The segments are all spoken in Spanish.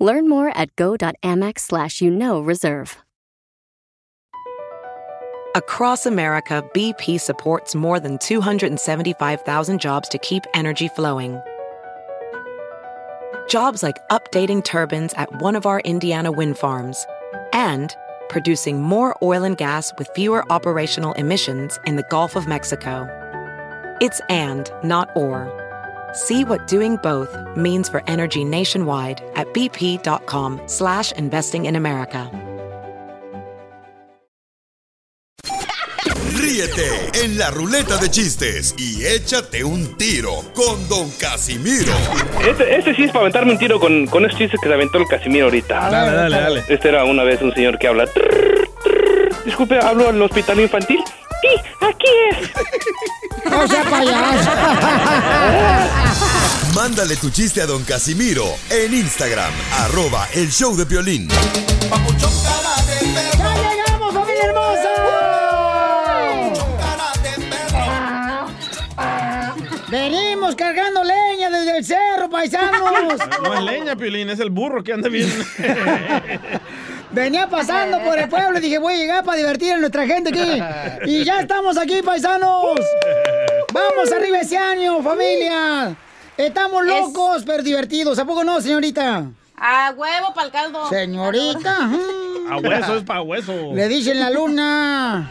Learn more at go.amex slash you know reserve. Across America, BP supports more than 275,000 jobs to keep energy flowing. Jobs like updating turbines at one of our Indiana wind farms and producing more oil and gas with fewer operational emissions in the Gulf of Mexico. It's and, not or. See what doing both means for energy nationwide at bp.com slash investing in America. Ríete en la ruleta de chistes y échate un tiro con Don Casimiro. Este, este sí es para aventarme un tiro con, con esos chistes que se aventó el Casimiro ahorita. Dale, dale, dale. Este era una vez un señor que habla. Disculpe, ¿hablo al hospital infantil? Sí, aquí es. No sea payaso. Mándale tu chiste a Don Casimiro en Instagram, arroba el show de violín. ¡Ya llegamos, familia hermosa! Venimos cargando leña desde el cerro, paisanos. No es leña, Piolín, es el burro que anda bien. Venía pasando por el pueblo y dije, voy a llegar para divertir a nuestra gente aquí. Y ya estamos aquí, paisanos. Vamos arriba ese año, familia. Estamos locos, pero divertidos. ¿A poco no, señorita? A huevo para el caldo. Señorita. A hueso es para hueso. Le dicen la luna.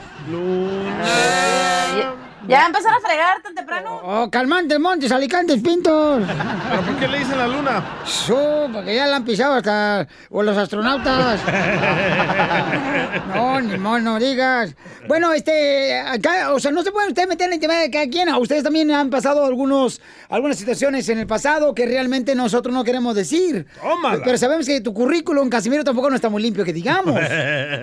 ¿Ya empezaron a fregar tan temprano? Oh, calmantes, montes, alicantes, pintos. ¿Pero por qué le dicen la luna? Su, porque ya la han pisado hasta o los astronautas. No, ni modo, no digas. Bueno, este, acá, o sea, no se pueden ustedes meter en la intimidad de cada quien. A ustedes también han pasado algunos, algunas situaciones en el pasado que realmente nosotros no queremos decir. Tómala. Pero sabemos que tu currículum, Casimiro, tampoco no está muy limpio, que digamos.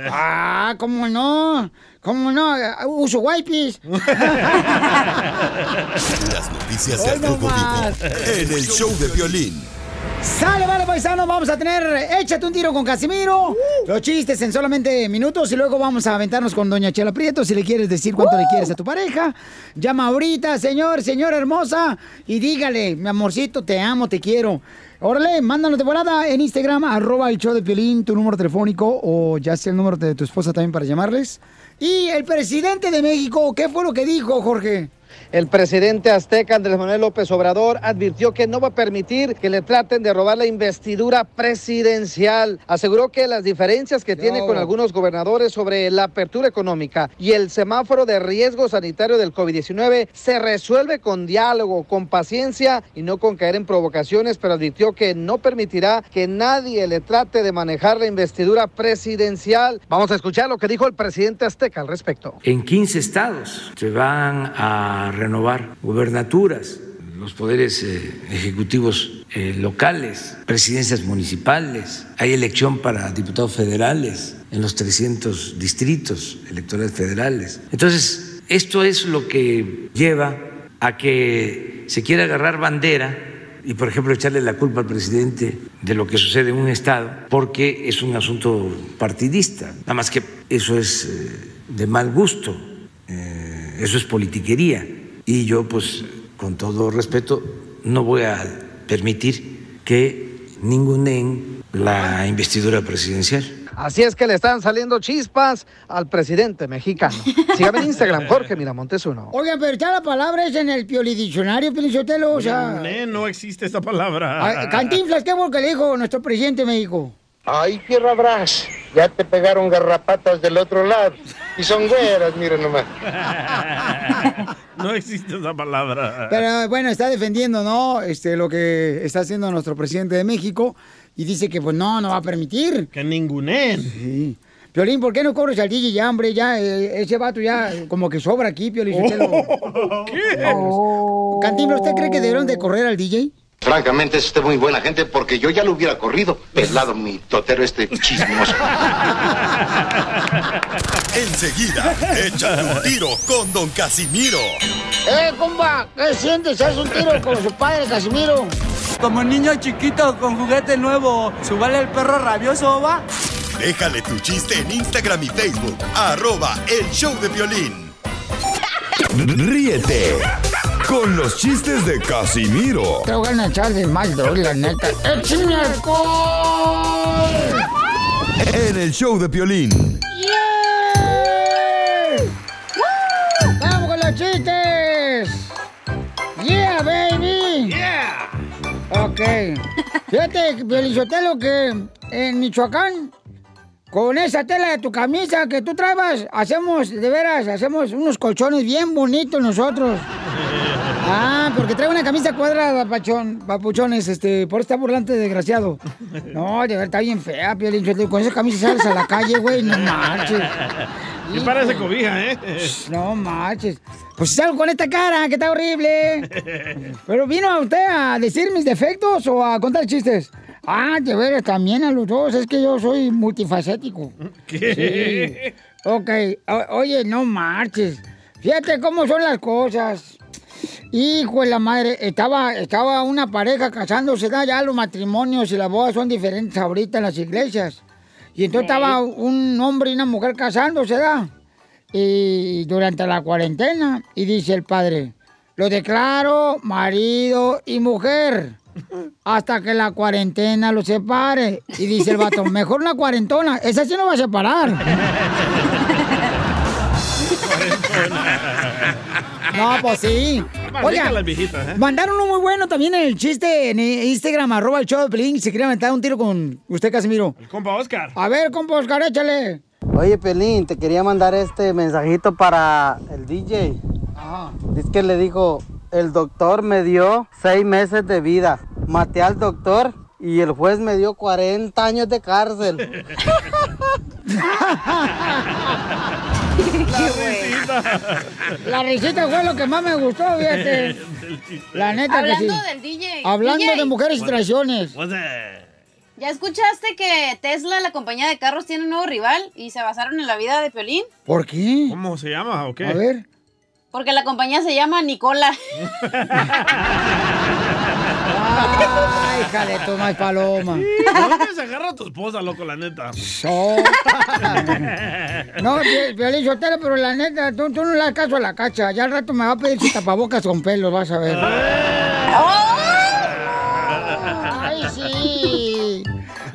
Ah, ¿cómo no? ¿Cómo no? Uso wipes. Las noticias del Rojo Vivo en el show de violín. Sale, vale, paisano, vamos a tener Échate un tiro con Casimiro. Los chistes en solamente minutos y luego vamos a aventarnos con Doña Chela Prieto. Si le quieres decir cuánto le quieres a tu pareja, llama ahorita, señor, señora hermosa, y dígale, mi amorcito, te amo, te quiero. Órale, mándanos de volada en Instagram, arroba el show de Piolín, tu número telefónico o ya sea el número de tu esposa también para llamarles. Y el presidente de México, ¿qué fue lo que dijo, Jorge? El presidente azteca Andrés Manuel López Obrador advirtió que no va a permitir que le traten de robar la investidura presidencial. Aseguró que las diferencias que tiene con algunos gobernadores sobre la apertura económica y el semáforo de riesgo sanitario del COVID-19 se resuelve con diálogo, con paciencia y no con caer en provocaciones, pero advirtió que no permitirá que nadie le trate de manejar la investidura presidencial. Vamos a escuchar lo que dijo el presidente azteca al respecto. En 15 estados se van a renovar gubernaturas, los poderes eh, ejecutivos eh, locales, presidencias municipales, hay elección para diputados federales en los 300 distritos electorales federales. Entonces, esto es lo que lleva a que se quiera agarrar bandera y, por ejemplo, echarle la culpa al presidente de lo que sucede en un estado, porque es un asunto partidista. Nada más que eso es eh, de mal gusto, eso es politiquería. Y yo, pues, con todo respeto, no voy a permitir que ningunen la investidura presidencial. Así es que le están saliendo chispas al presidente mexicano. Sígame en Instagram, Jorge Miramontes uno. Oigan, pero ya la palabra es en el piolidiccionario, Piolichotelo, o sea... Ne, no existe esa palabra. Ay, Cantinflas, ¿qué fue que le dijo nuestro presidente de México? Ay, tierra brás, ya te pegaron garrapatas del otro lado. Y son güeras, miren nomás. No existe esa palabra. Pero bueno, está defendiendo, ¿no? Este, lo que está haciendo nuestro presidente de México y dice que pues no, no va a permitir. Que ningunen. Sí. Piolín, ¿por qué no cobras al DJ ya, hombre? Ya, eh, ese vato ya como que sobra aquí, Piolín. Sotelo. ¿Qué? Cantinflas, ¿usted cree que debieron de correr al DJ? Francamente, es usted muy buena gente porque yo ya lo hubiera corrido. Pelado mi totero este chismoso. Enseguida, échate un tiro con Don Casimiro. ¡Eh, compa! ¿Qué sientes? ¿Haz un tiro con su padre, Casimiro? Como niño chiquito con juguete nuevo, ¿subale el perro rabioso, va? Déjale tu chiste en Instagram y Facebook. Arroba El Show de Violín. Ríete con los chistes de Casimiro Te voy a echar de mal, la neta. ¡Échame alcohol! en El Show de Violín. ¡Yeah! ¡Vamos con los chistes! ¡Yeah, baby! ¡Yeah! Ok. Fíjate, Piolichotelo, que en Michoacán, con esa tela de tu camisa que tú traebas, hacemos, de veras, hacemos unos colchones bien bonitos nosotros. Ah, porque trae una camisa cuadrada, pachón, papuchones, este, por estar burlante, desgraciado. No, de verdad, está bien fea, Piolichotelo. Con esa camisa sales a la calle, güey, no marches. Y parece cobija, ¿eh? No marches. Pues salgo con esta cara, que está horrible. Pero vino a usted a decir mis defectos o a contar chistes. Ah, de veras, también a los dos. Es que yo soy multifacético. ¿Qué? Sí. Ok. O- oye, no marches. Fíjate cómo son las cosas. Hijo de la madre, estaba, estaba una pareja casándose, ¿da? ya los matrimonios y las bodas son diferentes ahorita en las iglesias. Y entonces estaba un hombre y una mujer casándose, ¿da? Y durante la cuarentena, y dice el padre, lo declaro marido y mujer hasta que la cuarentena los separe. Y dice el vato, mejor una cuarentona, esa sí no va a separar. No, pues sí. Oiga, ricas las viejitas, ¿eh? mandaron uno muy bueno también en el chiste en Instagram, arroba el show de Pelín, si quiere aventar un tiro con usted, Casimiro. El compa Oscar. A ver, compa Oscar, échale. Oye, Pelín, te quería mandar este mensajito para el DJ. Ajá. Dice que le dijo, el doctor me dio seis meses de vida. Maté al doctor y el juez me dio 40 años de cárcel. La risita. La risita fue lo que más me gustó, fíjate. La neta que sí. Hablando del DJ. Hablando DJ, de mujeres y traiciones. What's that? ¿Ya escuchaste que Tesla, la compañía de carros, tiene un nuevo rival y se basaron en la vida de Piolín? ¿Por qué? ¿Cómo se llama o qué? A ver. Porque la compañía se llama Nicola. Ay, hija de tu más paloma. ¿De dónde se agarra tu esposa, loco, la neta? So- No, Piolín Sotelo, pero la neta, tú, tú no le das caso a la cacha. Ya al rato me va a pedir su tapabocas con pelos, vas a ver. ¡Ay,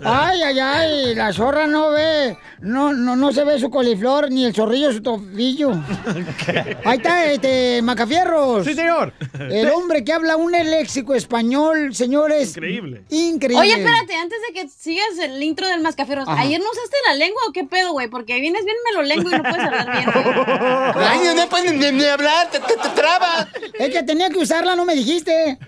¡Ay, ay, ay! La zorra no ve, no, no, no se ve su coliflor ni el zorrillo su tobillo. Ahí está, este, Macafierros. Sí, señor. El hombre que habla un léxico español, señores. Increíble. Increíble. Oye, espérate, antes de que sigas el intro del Mascafierros, Ajá. ¿ayer no usaste la lengua o qué pedo, güey? Porque vienes bien melolengo y no puedes hablar bien, güey. Ay, no puedes ni, ni hablar, te, te, te trabas. Es que tenía que usarla, no me dijiste.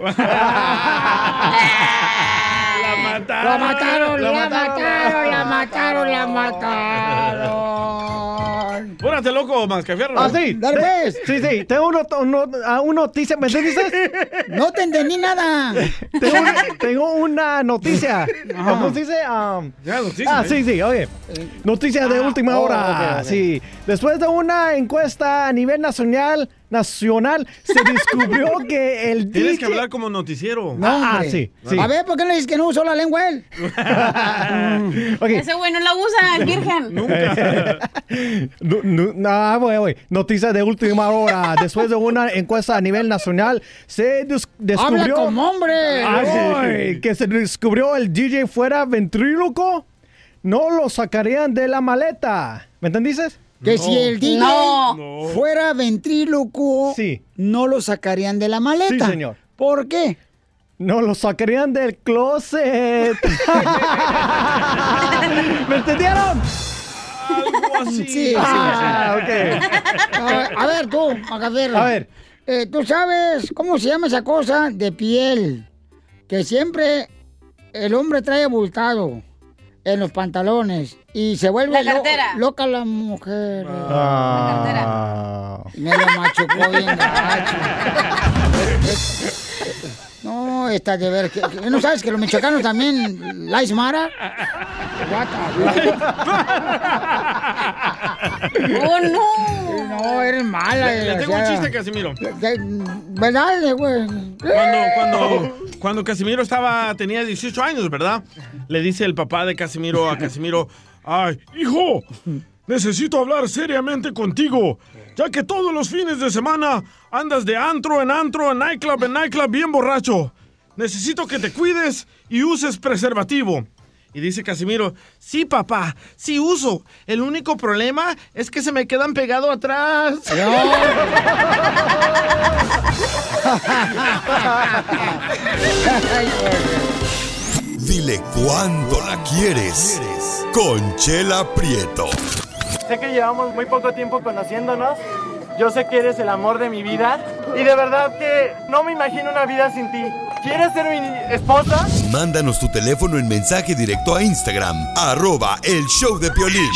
La mataron. La mataron, la mataron, la mataron, la mataron. Púrate, loco, Mascafierro. Ah, sí. Dale, pues. Sí, sí. Tengo uno, uno- ah, una noticia. ¿Me entiendes? No te entendí nada. tengo, una, tengo una noticia. ¿Cómo se dice? Um, Ya, noticia, ah, ¿eh? sí, sí, oye. Noticia de última oh, hora. Sí. Después de una encuesta a nivel nacional, nacional se descubrió que el Tienes DJ que hablar como noticiero. No, Ah, hombre. sí, sí. A ver, ¿por qué no dices que no usó la lengua él? Ok. Ese güey no la usa, el virgen. Nunca. No, no, no, güey, güey. Noticia de última hora. Después de una encuesta a nivel nacional, se des- Habla descubrió como hombre. Ay, que se descubrió el DJ fuera ventríloco. No lo sacarían de la maleta. ¿Me entendiste? Que si el DJ No. Fuera ventrílocuo, Sí. no lo sacarían de la maleta. Sí, señor. ¿Por qué? No lo sacarían del closet. ¿Me entendieron? Algo así. Sí, sí, sí. Ah, ok. A, a ver, tú, Macafierro. A ver. Eh, ¿Tú sabes cómo se llama esa cosa de piel que siempre el hombre trae abultado en los pantalones y se vuelve La lo- cartera. loca la mujer? Ah. Me lo machucó bien gacho. No, esta de ver. ¿No sabes que los michoacanos también la ismara? ¡Oh, no! No, eres mala. Le, le tengo un chiste, Casimiro. ¿Verdad, güey? Cuando, cuando, cuando Casimiro estaba, tenía 18 años, ¿verdad? Le dice el papá de Casimiro a Casimiro, ay, hijo, necesito hablar seriamente contigo, ya que todos los fines de semana andas de antro en antro, en nightclub en nightclub, bien borracho. Necesito que te cuides y uses preservativo. Y dice Casimiro, sí papá, sí uso. El único problema es que se me quedan pegados atrás. Dile cuándo la quieres. Conchela Prieto. Sé que llevamos muy poco tiempo conociéndonos. Yo sé que eres el amor de mi vida. Y de verdad que no me imagino una vida sin ti. ¿Quieres ser mi esposa? Mándanos tu teléfono en mensaje directo a Instagram, arroba el show de Piolín.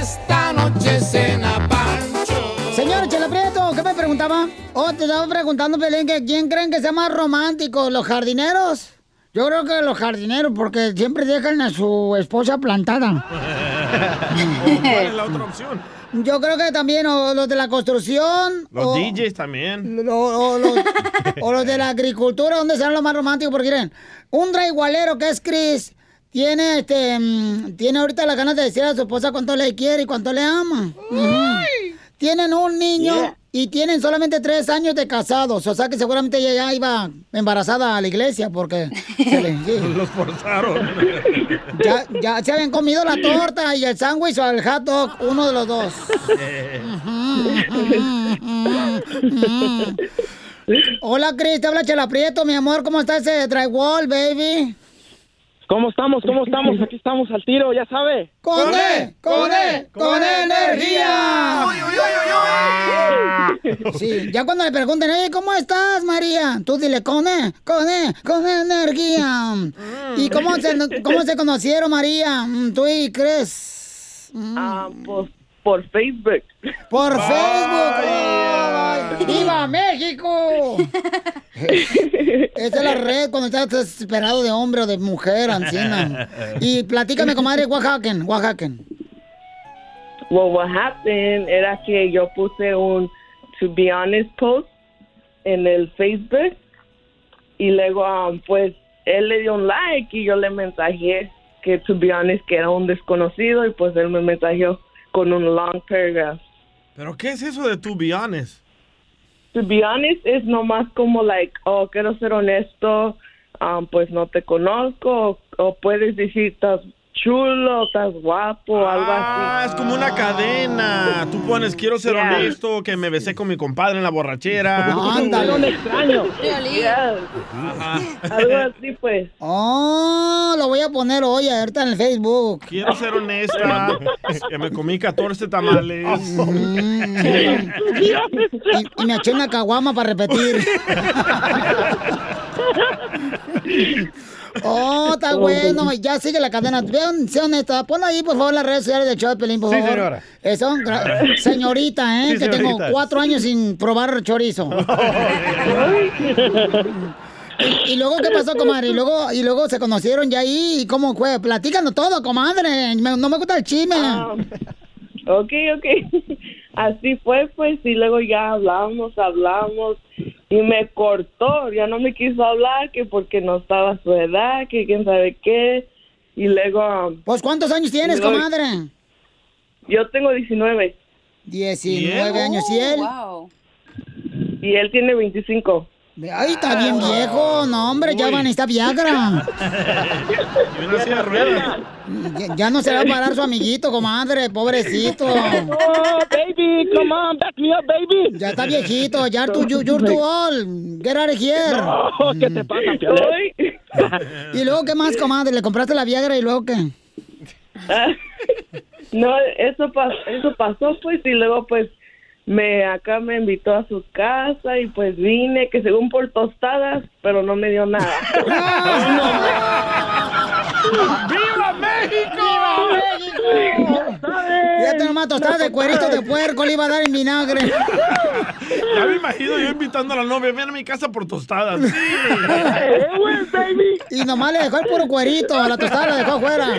Esta noche cena Pancho. Señor Chela Prieto, ¿qué me preguntaba? Oh, te estaba preguntando, Pelín, que quién creen que sea más romántico, los jardineros. Yo creo que los jardineros, porque siempre dejan a su esposa plantada. ¿Cuál es la otra opción? Yo creo que también o los de la construcción. Los o, DJs también. o- o los, o los de la agricultura, ¿dónde serán los más románticos? Porque miren, un igualero que es Chris tiene este mm, tiene ahorita las ganas de decir a su esposa cuánto le quiere y cuánto le ama. Tienen un niño Yeah. Y tienen solamente tres años de casados. O sea que seguramente ella ya iba embarazada a la iglesia porque se. Los forzaron. ya, ya se habían comido la torta y el sándwich o el hot dog, uno de los dos. Hola, Cris, te habla Chela Prieto, mi amor. ¿Cómo está ese drywall, baby? ¿Cómo estamos? ¿Cómo estamos? Aquí estamos al tiro, ya sabe. ¡Con E! ¡Con E! ¡Con energía! Sí, ya cuando le pregunten, oye, ¿cómo estás, María? Tú dile, con E, con E, con energía. ¿Y cómo se, cómo se conocieron, María? Mm, ¿Tú y Cris? Ah, pues por Facebook. Por Facebook. ¡Viva México! Esa es la red cuando estás desesperado de hombre o de mujer, anciana. Y platícame, comadre, Oaxaca, Oaxaca. Well, what happened era que yo puse un to be honest post en el Facebook y luego um, pues él le dio un like y yo le mensajé que to be honest que era un desconocido y pues él me mensajeó con un long paragraph. ¿Pero qué es eso de to be honest? To be honest es nomás como like, oh, quiero ser honesto, um, pues no te conozco, o, o puedes decir, chulo, estás guapo, algo Ah, así. es como una cadena. Tú pones, quiero ser Yeah. honesto, que me besé con mi compadre en la borrachera. Ándale. Un extraño. Yes. Ajá. Algo así, pues. Oh, lo voy a poner hoy ahorita en el Facebook. Quiero ser honesta, que me comí 14 tamales. Y, y me eché una caguama para repetir. Oh, está bueno. Ya sigue la cadena. Vean, sea honesta. Pon ahí, por favor, las redes sociales de Pelín, por Sí, favor. señora. Eso, gra- señorita, ¿eh? Sí, que tengo cuatro años sin probar chorizo. ¿Y luego qué pasó, comadre? ¿Y luego, y luego se conocieron ya ahí? ¿Y cómo fue? Platícanos todo, comadre. Me- no me gusta el chisme. Ah, ok, ok. Así fue, pues, y luego ya hablamos, hablamos, y me cortó, ya no me quiso hablar, que porque no estaba a su edad, que quién sabe qué, y luego... um, Pues, ¿cuántos años tienes, luego- comadre? Yo tengo 19. 19 años, ¿y él? Y él tiene 25. Ay, está bien viejo. No, hombre, ya van a estar Viagra. Y una silla de ruedas. Ya, ya no se va a parar su amiguito, comadre, pobrecito. Oh, baby, come on, back me up, baby. Ya está viejito, ya tú, you, you're too old. Get out of here. No, ¿qué te pasa, Piolín? ¿Y luego qué más, comadre? ¿Le compraste la Viagra y luego qué? No, eso, pas eso pasó, pues, y luego, pues, me acá me invitó a su casa y pues vine, que según por tostadas, pero no me dio nada. ¡Viva México! Ya te nomás tostadas de cuerito de puerco le iba a dar en vinagre. Ya me imagino yo invitando a la novia, ven a mi casa por tostadas. Sí. Y nomás le dejó el puro cuerito, a la tostada la dejó afuera.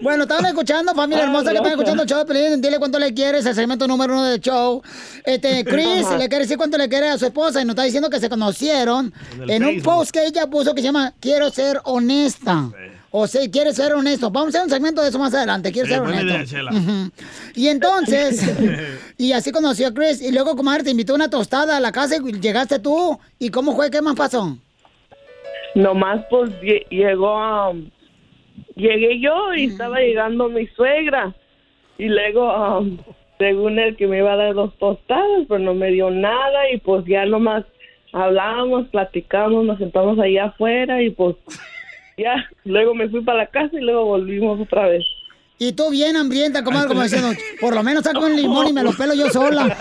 Bueno, estaban escuchando, familia hermosa, que están escuchando el show de Pelín. Dile cuánto le quieres, el segmento número uno del show. Este, Chris Ajá. le quiere decir cuánto le quiere a su esposa y nos está diciendo que se conocieron En un post que ella puso que se llama Quiero ser honesta. O sea, quiere ser honesto. Vamos a hacer un segmento de eso más adelante. Quiero Sí, ser honesto. idea, Chela. Ujú. Y entonces, y así conoció a Chris. Y luego, comadre, te invitó una tostada a la casa y llegaste tú. ¿Y cómo fue? ¿Qué más pasó? Nomás pues lle- llegó um, llegué yo y estaba llegando mi suegra y luego um, según él que me iba a dar dos tostadas pero no me dio nada y pues ya nomás hablábamos, platicamos, nos sentamos allá afuera y pues ya, luego me fui para la casa y luego volvimos otra vez. Y tú bien hambrienta, comadre, como diciendo, por lo menos saco un limón y me lo pelo yo sola.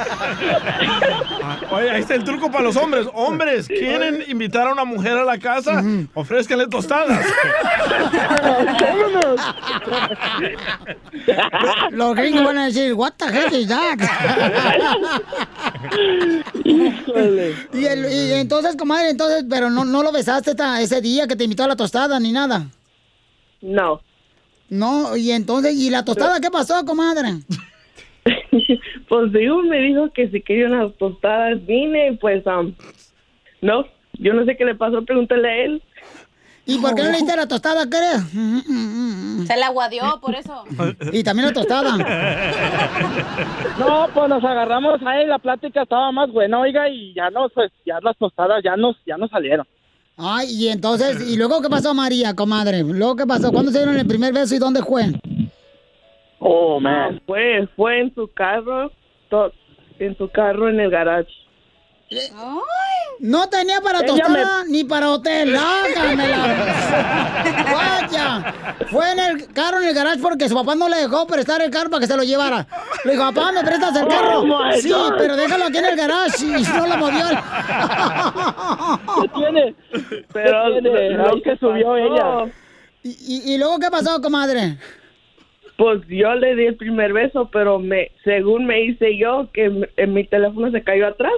Ah, Oye, ahí está el truco para los hombres. Hombres, ¿quieren invitar a una mujer a la casa? Ofrézcanle tostadas. Los gringos van a decir, what the hell is that? y, el- y entonces, comadre, entonces, pero no, no lo besaste ese día que te invitó a la tostada ni nada. No. No, y entonces, ¿y la tostada qué pasó, comadre? Pues digo, me dijo que si quería unas tostadas vine y pues um, no, yo no sé qué le pasó, pregúntale a él. ¿Y por qué no le diste la tostada, crees? Se la aguadeó, por eso. Y también la tostada. No, pues nos agarramos ahí, la plática estaba más buena, oiga, y ya nos, pues, ya las tostadas ya nos, ya nos salieron. Ay, y entonces, ¿y luego qué pasó, María, comadre? ¿Luego qué pasó? ¿Cuándo se dieron el primer beso y dónde fue? Oh, man. fue, fue en su carro, to- en su carro en el garage. No tenía para tostada ni para hotel. Hágamela. Vaya. Fue en el carro en el garage porque su papá no le dejó prestar el carro para que se lo llevara. Le dijo, papá, ¿me prestas el carro? Oh, my sí, God. pero déjalo aquí en el garage y no lo movió. ¿Qué tiene? Pero ¿Qué tiene? lo- que subió pasó- ella. ¿Y, y, y luego qué pasó, comadre? Pues yo le di el primer beso, pero me, según me hice yo, que m- en mi teléfono se cayó atrás,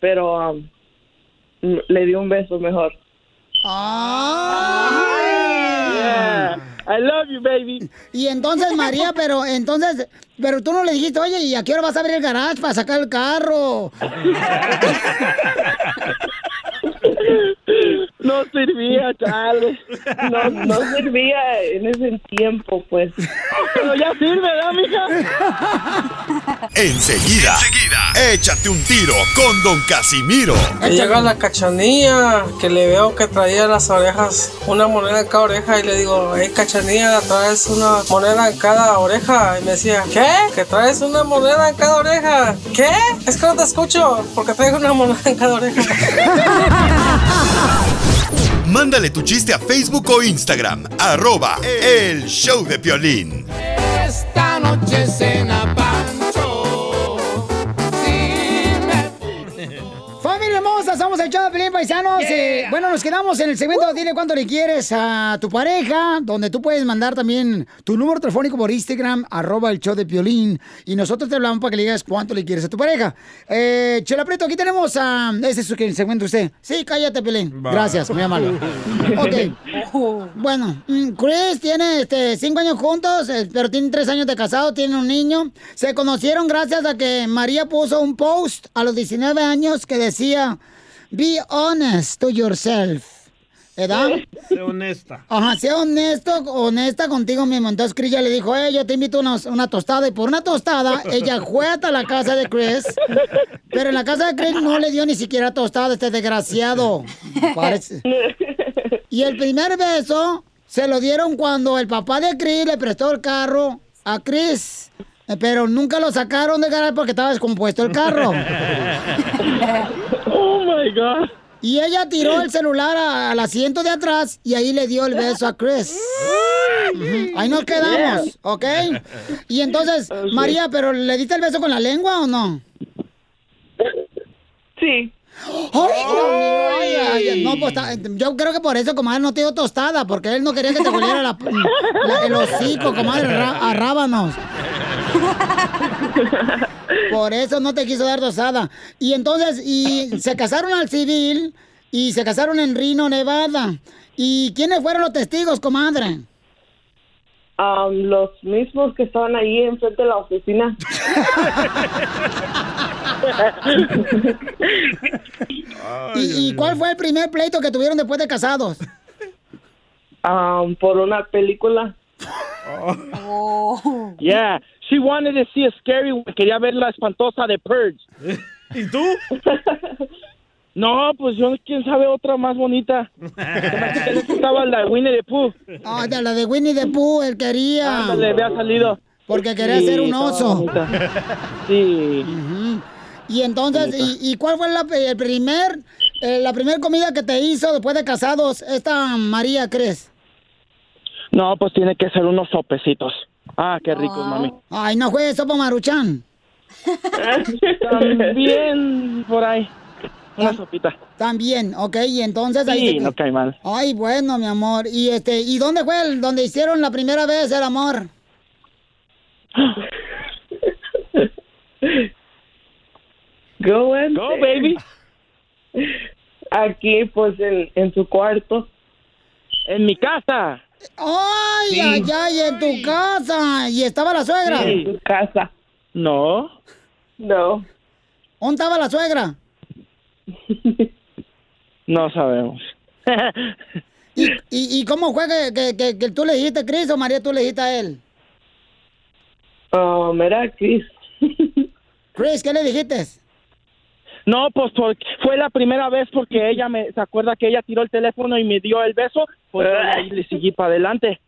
pero um, le di un beso mejor. Yeah. I love you, baby. Y entonces, María, pero entonces, pero tú no le dijiste, oye, ¿y a qué hora vas a abrir el garage para sacar el carro? No servía, chale. No, no servía en ese tiempo, pues. Pero ya sirve, ¿verdad, mija? Enseguida, échate un tiro con Don Casimiro. Llega la cachanilla, que le veo que traía las orejas, una moneda en cada oreja, y le digo, hey cachanilla, traes una moneda en cada oreja. Y me decía, ¿qué? ¿Que traes una moneda en cada oreja? ¿Qué? Es que no te escucho, porque traigo una moneda en cada oreja. Mándale tu chiste a Facebook o Instagram, arroba el show de Piolín. Esta noche somos el show de Pelín Paisanos. Eh, bueno, nos quedamos en el segmento Dile cuánto le quieres a tu pareja, donde tú puedes mandar también tu número telefónico por Instagram, arroba el show de Piolín, y nosotros te hablamos para que le digas cuánto le quieres a tu pareja. Eh, Chela Prieto, aquí tenemos a... Ese es su segmento usted. Sí, cállate, Piolín. Va. Gracias, muy amable. Ok. Bueno, mm, Chris tiene este, cinco años juntos, eh, pero tienen tres años de casado, tienen un niño. Se conocieron gracias a que María puso un post a los 19 años que decía, be honest to yourself. ¿Verdad? Sé honesta. Ajá, sea honesto, honesta contigo mismo. Entonces Chris ya le dijo, eh, yo te invito a una, una tostada. Y por una tostada, ella fue hasta la casa de Chris. Pero en la casa de Chris no le dio ni siquiera tostada, este desgraciado. Parece. Y el primer beso se lo dieron cuando el papá de Chris le prestó el carro a Chris. Pero nunca lo sacaron de garage porque estaba descompuesto el carro. Oh my God. Y ella tiró el celular a- al asiento de atrás y ahí le dio el beso a Chris. Ahí nos quedamos, ¿ok? Y entonces, María, ¿pero le diste el beso con la lengua o no? Sí. ¡Ay, Dios mío! Ay, ay, ay. No, pues yo creo que por eso, comadre, no te dio tostada, porque él no quería que te la- el hocico, comadre, ra- a rábanos. Por eso no te quiso dar tostada. Y entonces, y se casaron al civil y se casaron en Reno, Nevada. ¿Y quiénes fueron los testigos, comadre? Um, los mismos que estaban ahí enfrente de la oficina. ¿Y, y cuál fue el primer pleito que tuvieron después de casados? Um, por una película. Yeah, she wanted to see a scary one. Quería ver la espantosa de Purge. ¿Y tú? No, pues yo, quién sabe otra más bonita. Gustaba la de Winnie the Pooh. Ah, de la de Winnie the Pooh, él quería. Ándale, había salido. Porque quería Sí, ser un estaba oso. Sí. Y entonces, ¿y, y cuál fue la, el primer, eh, la primera comida que te hizo después de casados esta María, crees? No, pues tiene que ser unos sopecitos. Ah, qué ricos, mami. Ay, no fue sopa maruchan. También por ahí. Una sopita. También, ok, y entonces ahí... Sí, no cae mal. Ay, bueno, mi amor. Y este, ¿y dónde fue el, donde hicieron la primera vez el amor? Go. Go, baby. Aquí, pues, en, en su cuarto. En mi casa. Ay, Sí. ay, ay, en tu casa. ¿Y estaba la suegra? Sí, en su casa. No. No. ¿Dónde estaba la suegra? No sabemos. ¿Y, y cómo fue que, que, que- que tú le dijiste, Cris, o María, tú le dijiste a él? Um, era Chris. Chris, ¿qué le dijiste? No, pues porque fue la primera vez porque ella me, ¿se acuerda que ella tiró el teléfono y me dio el beso? Pues ahí le seguí para adelante.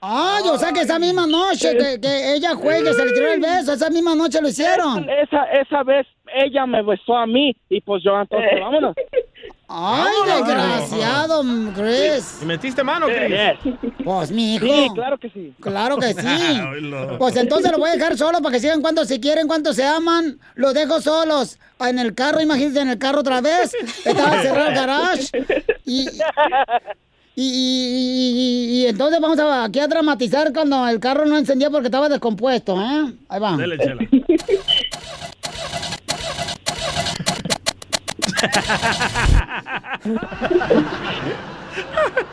Ay, o sea que esa misma noche que, que ella juegue, se le tiró el beso, esa misma noche lo hicieron. Esa, esa vez ella me besó a mí y pues yo entonces, vámonos. Ay, desgraciado, Chris. ¿Y metiste mano, Chris? Pues, mi hijo. Sí, claro que sí. Claro que sí. Pues entonces lo voy a dejar solo para que sigan cuando se quieren, cuando se aman. Los dejo solos. En el carro, imagínense en el carro otra vez. Estaba cerrado el garage. Y, y, y- entonces vamos a, aquí a dramatizar cuando el carro no encendía porque estaba descompuesto, ¿eh? Ahí va. Dele, chela.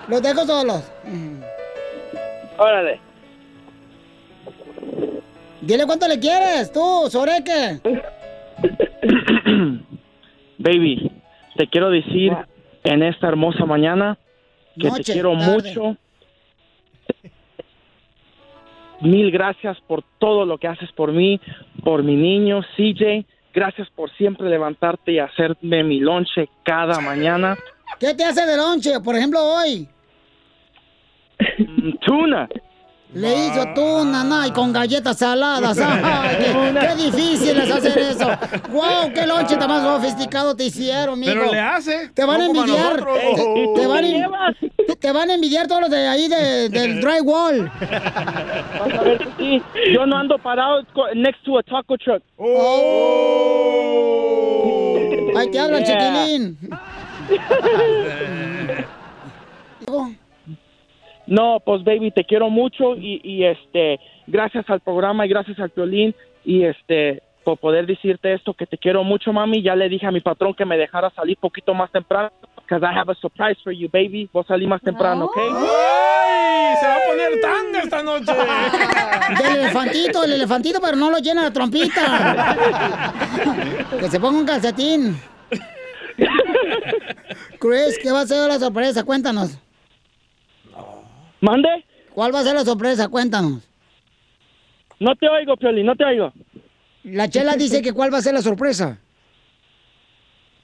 Los dejo solos. Órale. Dile cuánto le quieres, tú, Soreque. Baby, te quiero decir en esta hermosa mañana que Noche, te quiero tarde. mucho. Mil gracias por todo lo que haces por mí, por mi niño CJ. Gracias por siempre levantarte y hacerme mi lonche cada mañana. ¿Qué te hace de lonche? Por ejemplo, hoy. Mm, Tuna. Le hizo tuna, na, y con galletas saladas. Ay, qué, qué difícil es hacer eso. ¡Wow! ¡Qué lonche tan más sofisticado te hicieron, mijo! Pero le hace. Te van a envidiar. Te, te van a, te van a envidiar todos los de ahí de- del drywall. Vas a ver sí. Yo no ando parado next to a taco truck. Ahí te hablan, Yeah. chiquilín. No, pues baby, te quiero mucho y, y, este, gracias al programa y gracias al violín y este, por poder decirte esto que te quiero mucho, mami. Ya le dije a mi patrón que me dejara salir poquito más temprano, because I have a surprise for you, baby. Voy a salir más temprano, ¿ok? ¡Ay! Se va a poner tanga esta noche. Del elefantito, el elefantito, pero no lo llena de trompita. Que se ponga un calcetín. Chris, ¿qué va a ser la sorpresa? Cuéntanos. ¿Mande? ¿Cuál va a ser la sorpresa? Cuéntanos. No te oigo, Pioli, no te oigo. La chela dice que cuál va a ser la sorpresa.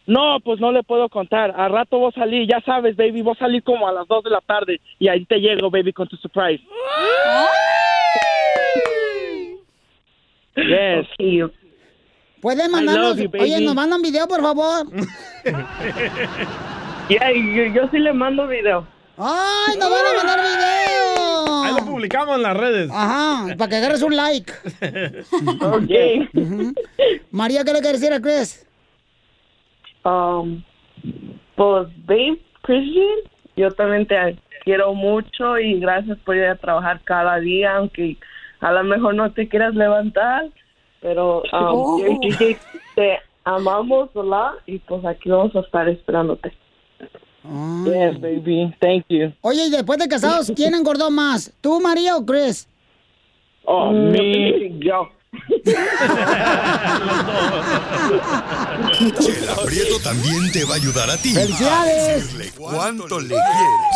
No, pues no le puedo contar. A rato vos salir, ya sabes, baby, vos salir como a las 2 de la tarde y ahí te llego, baby, con tu surprise. Yes. ¿Pueden I mandarnos? you. Oye, ¿nos mandan video, por favor? Ya, yo, yo sí le mando video. ¡Ay, nos van a mandar video! Ahí lo publicamos en las redes. Ajá, para que agarres un like. Ok. María, ¿qué le quieres decir a Chris? Um, pues, babe, Christian, yo también te quiero mucho y gracias por ir a trabajar cada día, aunque a lo mejor no te quieras levantar, pero um, Oh. yo te amamos, ¿verdad? Y pues aquí vamos a estar esperándote. Yes, baby. Thank you. Oye, y después de casados, ¿quién engordó más? ¿Tú, María o Chris? Oh, Mm, me. Yo. Chela Prieto también te va a ayudar a ti. ¡Felicidades! A decirle cuánto le quieres.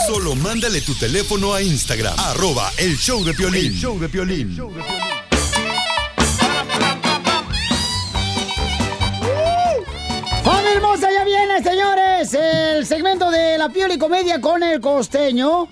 Solo mándale tu teléfono a Instagram. Arroba el show de Piolín. El show de Piolín. ¡Familia hermosa! Ya viene, señores, el segmento de la piel y comedia con el costeño.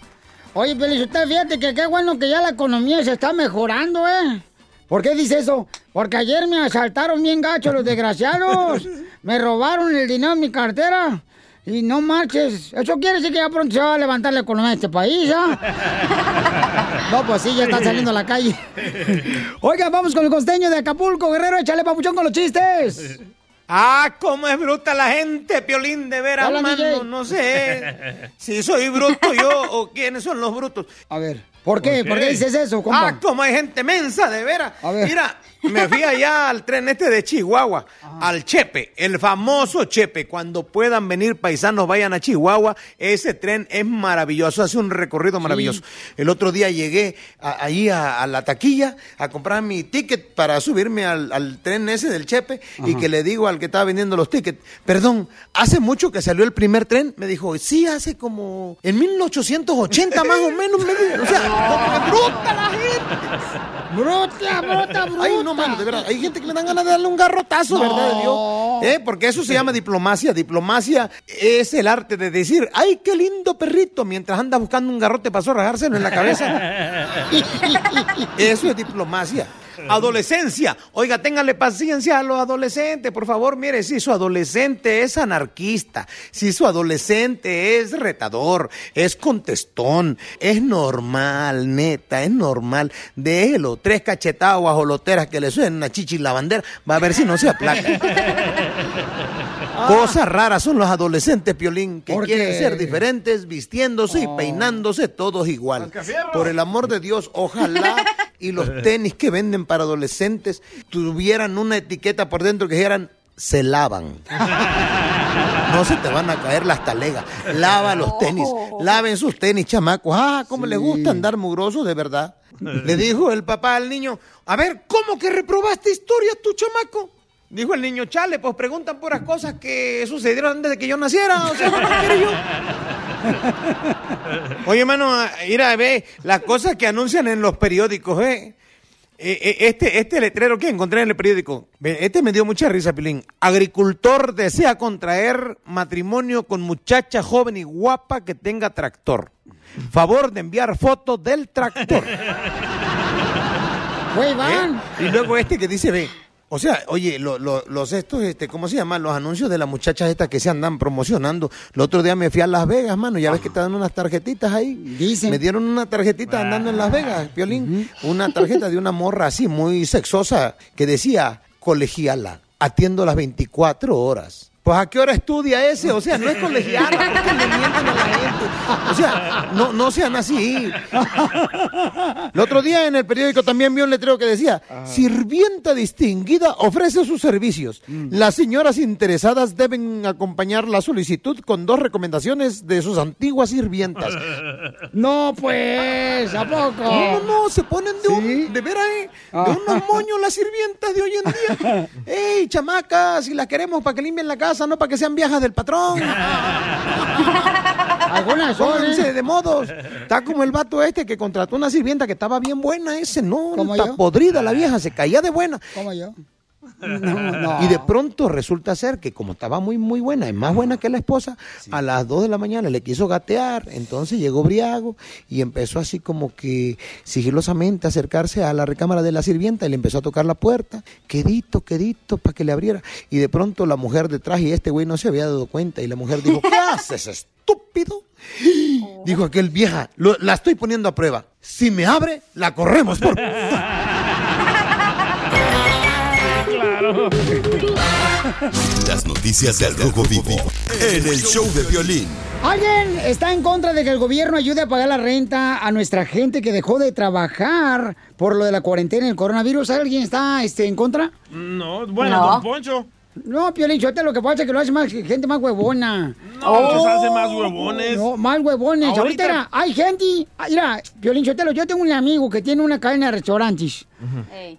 Oye, usted fíjate que qué bueno que ya la economía se está mejorando, ¿eh? ¿Por qué dice eso? Porque ayer me asaltaron bien gacho los desgraciados. Me robaron el dinero en mi cartera. Y no marches. Eso quiere decir que ya pronto se va a levantar la economía de este país, ¿ah? No, pues sí, ya están saliendo a la calle. Oiga, vamos con el costeño de Acapulco, Guerrero. Échale papuchón con los chistes. Ah, cómo es bruta la gente, Piolín, de veras, mano, DJ. no sé si soy bruto yo o quiénes son los brutos. A ver, ¿por qué? ¿Por qué dices eso, compa? Ah, como hay gente mensa, de veras. ver. Mira, me fui allá al tren este de Chihuahua, al Chepe, el famoso Chepe. Cuando puedan venir paisanos, vayan a Chihuahua. Ese tren es maravilloso, hace un recorrido maravilloso. El otro día llegué a- ahí a, a la taquilla a comprar mi ticket para subirme al, al tren ese del Chepe y que le digo al que estaba vendiendo los tickets, perdón, ¿hace mucho que salió el primer tren? Me dijo, sí, hace como en 1880 más o menos. Me dijo. O sea, bruta la gente. Bruta, bruta, bruta. Ay, no, mano, de verdad. Hay gente que le dan ganas de darle un garrotazo, ¿verdad de Dios? ¿Eh? Porque eso se llama diplomacia. Diplomacia es el arte de decir, ay, qué lindo perrito, mientras anda buscando un garrote para zorrajárselo en la cabeza. Eso es diplomacia. Adolescencia. Oiga, ténganle paciencia a los adolescentes, por favor. Mire, si su adolescente es anarquista, si su adolescente es retador, es contestón, es normal, neta, es normal. Déjelo, tres cachetadas o ajoloteras que le suenen una chichi la bandera, va a ver si no se aplaca. Cosas raras son los adolescentes, Piolín, que ¿Por quieren qué? ser diferentes, vistiéndose y peinándose todos igual. Por el amor de Dios, ojalá y los tenis que venden para adolescentes tuvieran una etiqueta por dentro que dijeran se lavan. No se te van a caer las talegas. Lava los tenis. Laven sus tenis, chamacos. Ah, cómo les gusta andar mugrosos, de verdad. Le dijo el papá al niño, a ver, ¿cómo que reprobaste historia tu chamaco? Dijo el niño, chale, pues preguntan puras cosas que sucedieron antes de que yo naciera. O sea, ¿cómo quiere yo? Oye, mano, mira, ve, las cosas que anuncian en los periódicos, ¿eh? Eh, Este, este letrero que encontré en el periódico, este me dio mucha risa, Pilín. Agricultor desea contraer matrimonio con muchacha joven y guapa que tenga tractor. Favor de enviar fotos del tractor. Güey, van. ¿Eh? Y luego este que dice, ve, o sea, oye, lo- lo- los estos, este, ¿cómo se llaman? Los anuncios de las muchachas estas que se andan promocionando. El otro día me fui a Las Vegas, mano, ya ves que te dan unas tarjetitas ahí. Me dieron una tarjetita andando en Las Vegas, Piolín. Una tarjeta de una morra así, muy sexosa, que decía, colegiala, atiendo las 24 horas. Pues a qué hora estudia ese, o sea, no es colegiala, ¿por qué le mienten a la gente? O sea, no, no sean así. El otro día en el periódico también vi un letrero que decía, sirvienta distinguida ofrece sus servicios. Las señoras interesadas deben acompañar la solicitud con dos recomendaciones de sus antiguas sirvientas. No, pues, ¿a poco? No, no, se ponen de un, de veras, eh, de unos moños las sirvientas de hoy en día. ¡Ey, chamacas! Si las queremos para que limpien la casa, no para que sean viejas del patrón. Algunas son, ¿eh? de modos. Está como el vato este que contrató una sirvienta que estaba bien buena, ese no, ¿Como está yo? podrida la vieja, se caía de buena. ¿Cómo yo? No, no. Y de pronto resulta ser que como estaba muy muy buena, y más buena que la esposa, a las 2 de la mañana le quiso gatear, entonces llegó Briago y empezó así como que sigilosamente a acercarse a la recámara de la sirvienta y le empezó a tocar la puerta, quedito, quedito, para que le abriera. Y de pronto la mujer detrás y este güey no se había dado cuenta y la mujer dijo, ¿qué haces, estúpido? Dijo aquel vieja, "Lo- la estoy poniendo a prueba. Si me abre, la corremos por... Las noticias del Rojo Vivo en el show de violín. ¿Alguien está en contra de que el gobierno ayude a pagar la renta a nuestra gente que dejó de trabajar por lo de la cuarentena y el coronavirus? ¿Alguien está este, en contra? No, bueno, No. don Poncho. No, Piolín, lo que pasa es que lo hace más gente más huevona. No, los hace más huevones. No, más huevones. Ahorita, Ahorita- era- hay gente. ah, Mira, Piolín Sotelo, yo tengo un amigo que tiene una cadena de restaurantes.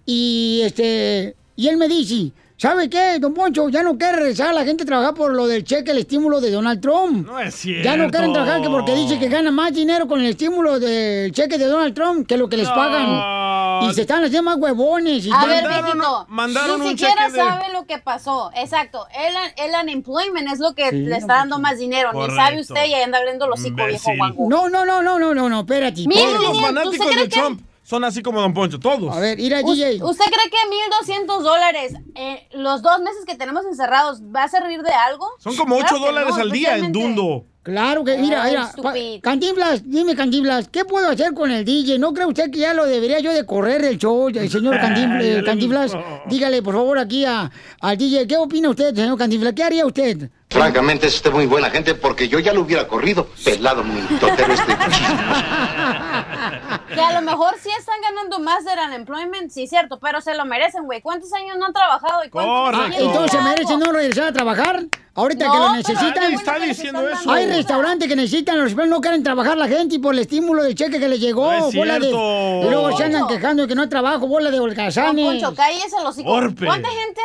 Y este. Y él me dice. ¿Sabe qué, don Poncho? Ya no quiere regresar a la gente a trabajar por lo del cheque, el estímulo de Donald Trump. No es cierto. Ya no quieren trabajar que porque dice que gana más dinero con el estímulo del cheque de Donald Trump que lo que les No. pagan. Y se están haciendo más huevones. Y A ver, viejito, mandaron ni un siquiera cheque de- sabe lo que pasó. Exacto. El, el unemployment es lo que Sí, le no, está dando más dinero. Ni Correcto. sabe usted y ahí anda abriendo los hocico, viejo Imbécil. guango. No, no, no, no, no, no, no, espérate. Mira, Todos los fanáticos ¿usted cree de que- Trump son así como Don Poncho, todos. A ver, ir a DJ. ¿Usted cree que 1.200 dólares eh, los dos meses que tenemos encerrados va a servir de algo? Son como 8 Claro que dólares no, al día en Dundo. Claro que, mira, mira, Cantinflas, dime Cantinflas, ¿qué puedo hacer con el DJ? ¿No cree usted que ya lo debería yo de correr el show, el señor Cantinflas? gustó. Dígale, por favor, aquí a, al DJ, ¿qué opina usted, señor Cantinflas? ¿Qué haría usted? Francamente, es usted muy buena gente porque yo ya lo hubiera corrido. Pelado mi totero este. Que a lo mejor sí están ganando más del unemployment, sí, cierto, pero se lo merecen, güey. ¿Cuántos años no han trabajado y cuántos Ah, entonces se merecen no regresar a trabajar ahorita No, que lo necesitan. está diciendo eso. Hay restaurantes que necesitan, los no quieren trabajar la gente y por el estímulo del cheque que les llegó. No es bola de, y luego se andan quejando de que no hay trabajo, bola de holgazanes. Poncho, cállese los hijos. ¿Cuánta gente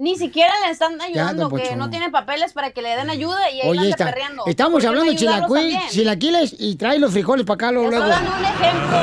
ni siquiera le están ayudando, don que no tienen papeles para que le den ayuda y ahí Oye, está- perreando? estamos ¿Por qué no hablando de chilaquiles y trae los frijoles para acá luego. Estoy dando un ejemplo.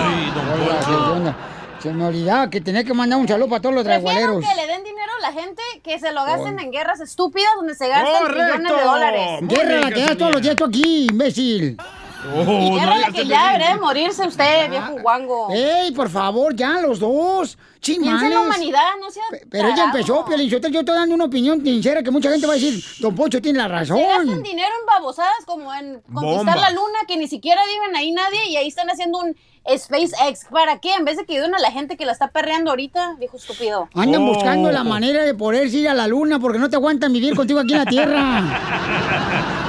Oiga, ¿qué onda? Se me olvidaba que tenía que mandar un saludo para todos los dragualeros. que le den dinero a la gente que se lo gasten en guerras estúpidas donde se gastan ¡Correcto! millones de dólares. Guerra la que das todos los días tú aquí, imbécil. Y guerra la que ya debería de morirse usted, viejo guango. ¡Ey, por favor, ya los dos! Piensa en la humanidad, no sea Pero ella empezó, Piolín, yo, estoy dando una opinión sincera que mucha gente va a decir, Don Poncho tiene la razón. Se gastan dinero en babosadas como en conquistar Bombas. la luna, que ni siquiera viven ahí nadie, y ahí están haciendo un SpaceX. ¿Para qué? En vez de que ayuden a la gente que la está perreando ahorita, viejo estúpido. Andan Oh. buscando la manera de poder ir a la luna porque no te aguantan vivir contigo aquí en la Tierra.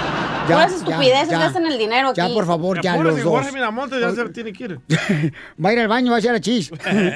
Puras estupideces ya. gastan el dinero Ya, aquí. por favor, ya los dos. Jorge Miramontes ya se tiene que ir. Va a ir al baño, va a hacer la chis.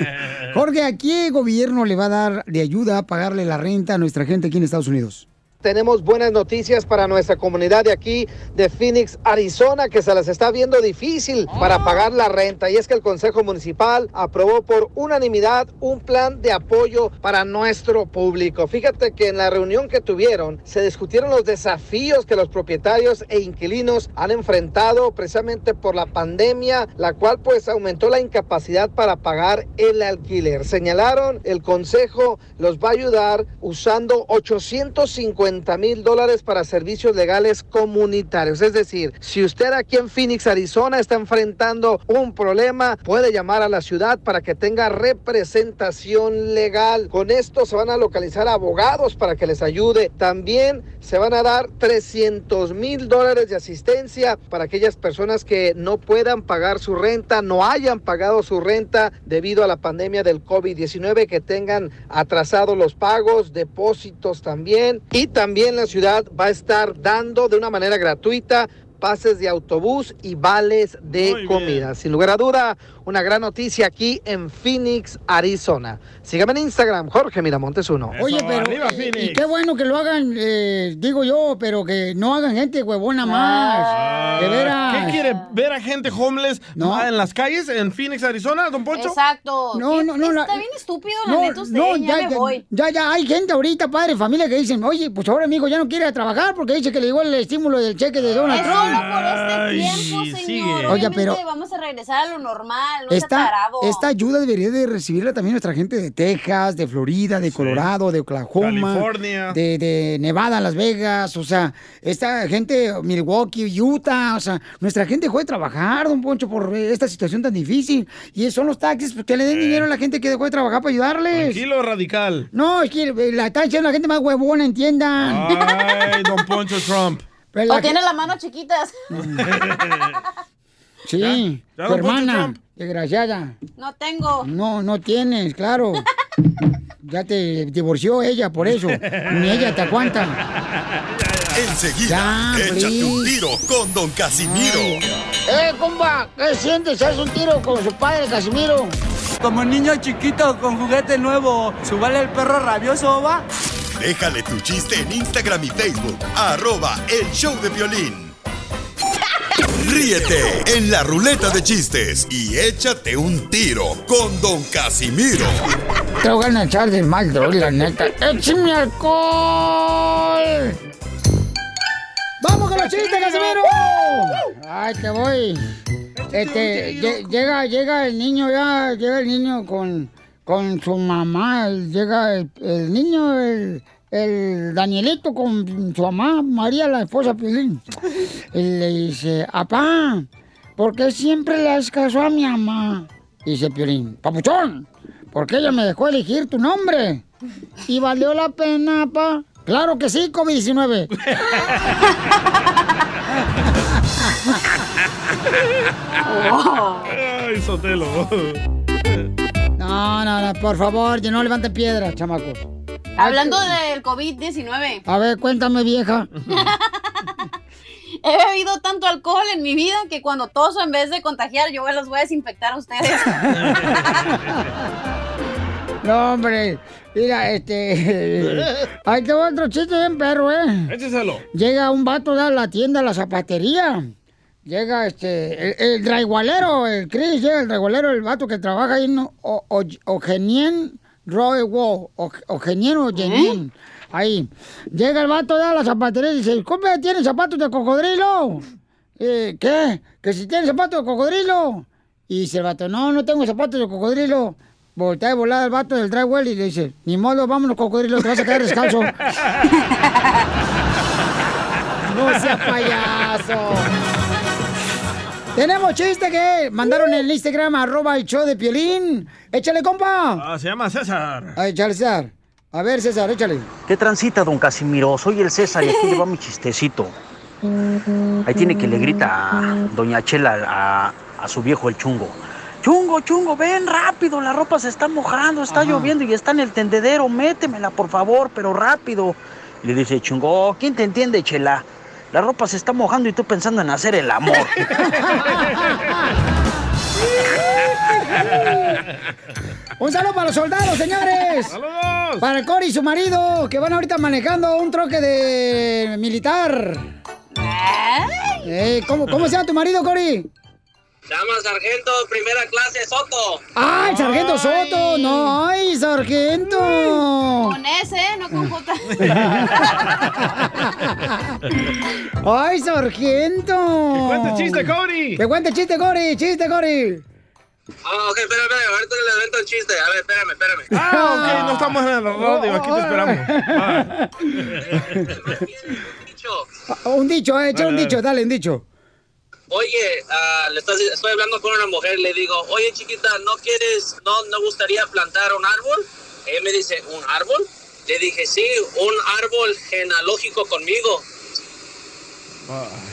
Jorge, ¿a qué gobierno le va a dar de ayuda a pagarle la renta a nuestra gente aquí en Estados Unidos? Tenemos buenas noticias para nuestra comunidad de aquí, de Phoenix, Arizona, que se las está viendo difícil para pagar la renta. Y es que el Consejo Municipal aprobó por unanimidad un plan de apoyo para nuestro público. Fíjate que en la reunión que tuvieron se discutieron los desafíos que los propietarios e inquilinos han enfrentado precisamente por la pandemia, la cual pues aumentó la incapacidad para pagar el alquiler. Señalaron, el Consejo los va a ayudar usando 850 mil dólares para servicios legales comunitarios. Es decir, si usted aquí en Phoenix, Arizona, está enfrentando un problema, puede llamar a la ciudad para que tenga representación legal. Con esto se van a localizar abogados para que les ayude. También se van a dar 300 mil dólares de asistencia para aquellas personas que no puedan pagar su renta, no hayan pagado su renta debido a la pandemia del COVID-19, que tengan atrasados los pagos, depósitos también. Y también la ciudad va a estar dando de una manera gratuita pases de autobús y vales de comida. Sin lugar a duda, una gran noticia aquí en Phoenix, Arizona. Sígame en Instagram, Jorge Miramontes 1. Oye, pero eh, y qué bueno que lo hagan, eh, digo yo, pero que no hagan gente huevona más. De veras. ¿Qué quiere? ¿Ver a gente homeless ah, en las calles en Phoenix, Arizona, don Poncho? Exacto. No, no, no. Está la- bien estúpido, la neta, usted. ya, me voy. ya, ya, hay gente ahorita, padre, familia, que dicen, oye, pues ahora amigo ya no quiere trabajar porque dice que le llegó el estímulo del cheque de Donald Trump. Por este tiempo, señor. Oiga, Obviamente pero- vamos a regresar a lo normal, no Esta, esta ayuda debería de recibirla también nuestra gente de Texas, de Florida, de Colorado, de Oklahoma, California. de, de Nevada, Las Vegas, o sea, esta gente, Milwaukee, Utah, o sea, nuestra gente dejó de trabajar, don Poncho, por esta situación tan difícil. Y son los taxis, pues que le den dinero a la gente que dejó de trabajar para ayudarles. Tranquilo, radical. No, es que eh, la está diciendo la gente más huevona, entiendan. Ay, don Poncho Trump. O que- tiene las manos chiquitas. Sí, ¿Ya? ¿Ya, tu hermana, Trump? desgraciada. No tengo. No, no tienes, claro. Ya te divorció ella por eso. Ni ella te aguanta. Enseguida, Ya, échate un tiro con don Casimiro. ¡Eh, compa! ¿Qué sientes? ¿Haz un tiro con su padre, Casimiro? Como niño chiquito con juguete nuevo, ¿subale el perro rabioso, va? Déjale tu chiste en Instagram y Facebook. Arroba El Show de Violín. Ríete en la ruleta de chistes y échate un tiro con Don Casimiro. Te voy a echar de mal, droga, la neta. ¡Échame alcohol! ¡Vamos con los chistes, Casimiro! ¡Ay, te voy! Este, lle- llega, llega el niño ya, llega el niño con, con su mamá, llega el, el niño, el, el Danielito con su mamá, María, la esposa Piolín. Y le dice, apá, ¿por qué siempre le caso a mi mamá? Dice Piolín, papuchón, porque ella me dejó elegir tu nombre. ¿Y valió la pena, pa? Claro que sí, COVID-19. Ay, Sotelo. No, no, no, por favor, que no levanten piedras, chamacos. Hablando del COVID-19, A ver, cuéntame, vieja. he bebido tanto alcohol en mi vida que cuando toso, en vez de contagiar, yo los voy a desinfectar a ustedes. No, hombre. Mira, este. Ahí te va otro chiste bien perro, ¿eh? Écheselo. Llega un vato a la tienda, a la zapatería. Llega este. El, el draigualero, el Chris, llega el draigualero, el vato que trabaja ahí en O- O- Ogenien Roy Wall. Ogenien o Genien. Ahí. Llega el vato a la zapatería y dice: Disculpe, ¿tiene zapatos de cocodrilo? Eh, ¿Qué? ¿Que si tiene zapatos de cocodrilo? Y dice el vato, no, no tengo zapatos de cocodrilo. Voltea de volada el vato del drywall y le dice, ni modo, vámonos cocodrilo, te vas a quedar descalzo. no seas payaso. Tenemos chiste que mandaron en el Instagram, arroba el show de Piolín. Échale, compa. Ah, se llama César. Ay, échale, César. A ver, César, échale. ¿Qué transita, don Casimiro? Soy el César y aquí le va mi chistecito. Ahí tiene que le grita a doña Chela a, a su viejo el chungo. Chungo, chungo, ven rápido, la ropa se está mojando, está lloviendo y está en el tendedero, métemela por favor, pero rápido. Y le dice chungo, "Oh, ¿quién te entiende, Chela? La ropa se está mojando y tú pensando en hacer el amor. Un saludo para los soldados, señores. ¡Saludos! Para el Cory y su marido, que van ahorita manejando un troque de militar. Eh, ¿cómo, ¿Cómo se llama tu marido, Cory? Llama Sargento Primera Clase Soto. ¡Ay, Sargento Soto! ¡No, ay, Sargento! Con ese, no con J. ¡Ay, Sargento! ¡Que cuente chiste, Cory! ¡Que cuente chiste, Cory! ¡Chiste, Cory! Ah, ok, espérame, espérame, ahorita le invento el chiste. A ver, espérame, espérame. Ah, ok, no estamos en la radio, aquí te esperamos. Ah, Un dicho, eh, echa un dicho, dale, un dicho. Oye, ah, le estás- estoy hablando con una mujer, le digo, oye chiquita, ¿no quieres, no, no gustaría plantar un árbol? Ella me dice, ¿un árbol? Le dije, sí, un árbol genealógico conmigo.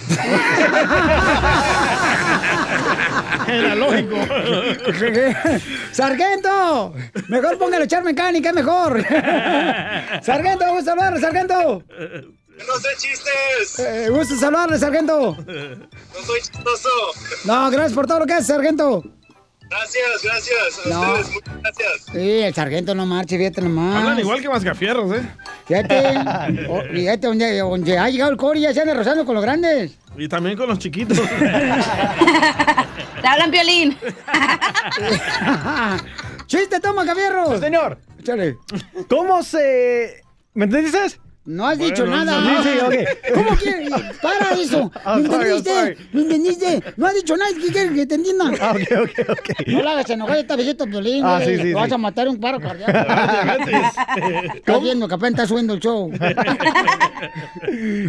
Era lógico. ¡Sargento! Mejor póngale echar mecánica, mejor. ¡Sargento, gusto saludarle, sargento! No sé chistes. Eh, gusto saludarle, sargento. No soy chistoso. No, gracias por todo lo que hace, sargento. Gracias, gracias. A No. ustedes, muchas gracias. Sí, el sargento no marche, fíjate nomás. Hablan igual que Mascafierros, ¿eh? Fíjate, o- fíjate donde, donde ha llegado el Cori, ya se anda rozando con los grandes. Y también con los chiquitos. Te hablan violín. ¡Chiste, toma, Javierro! señor. Échale. ¿Cómo se...? ¿Me entendiste? No has dicho Bueno, nada. sí, sí, ok. ¿Cómo que? Para eso. I'm ¿Me sorry, I'm entendiste? ¿Me entendiste? No has dicho nada. ¿Qué quieres que te entienda? Ah, ok, ok, ok. No la hagas enojar, está viejito violín. Ah, sí, sí, Lo vas sí. a matar un paro cardíaco. Estás viendo que apenas está subiendo el show.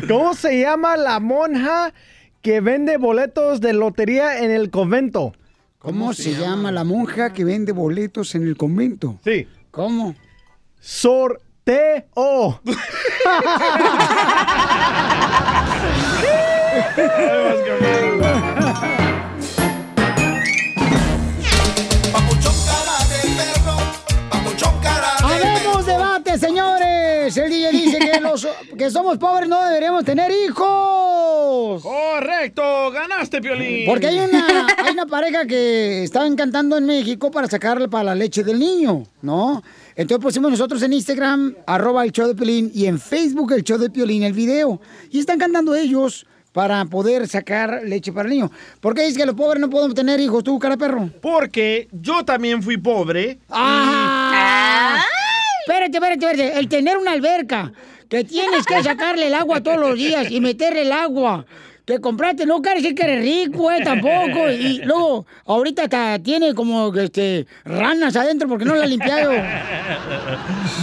¿Cómo se llama la monja que vende boletos de lotería en el convento? ¿Cómo se llama la monja que vende boletos en el convento? Sí. ¿Cómo? Sorteo. ¡Habemos debate, señores! El DJ dice que los, porque somos pobres no deberíamos tener hijos. Correcto, ganaste, Piolín. Porque hay una, hay una pareja que estaba encantando en México para sacarle para la leche del niño, ¿no? Entonces pusimos nosotros en Instagram, arroba el show de Piolín, y en Facebook el show de Piolín, el video. Y están cantando ellos para poder sacar leche para el niño. ¿Por qué dices que los pobres no podemos tener hijos, tú, cara perro? Porque yo también fui pobre. ¡Ah! Espérate, espérate, espérate. El tener una alberca, que tienes que sacarle el agua todos los días y meterle el agua. Que compraste, no quiere decir que eres rico, eh, tampoco. Y luego, ahorita hasta tiene como este, ranas adentro porque no la ha limpiado.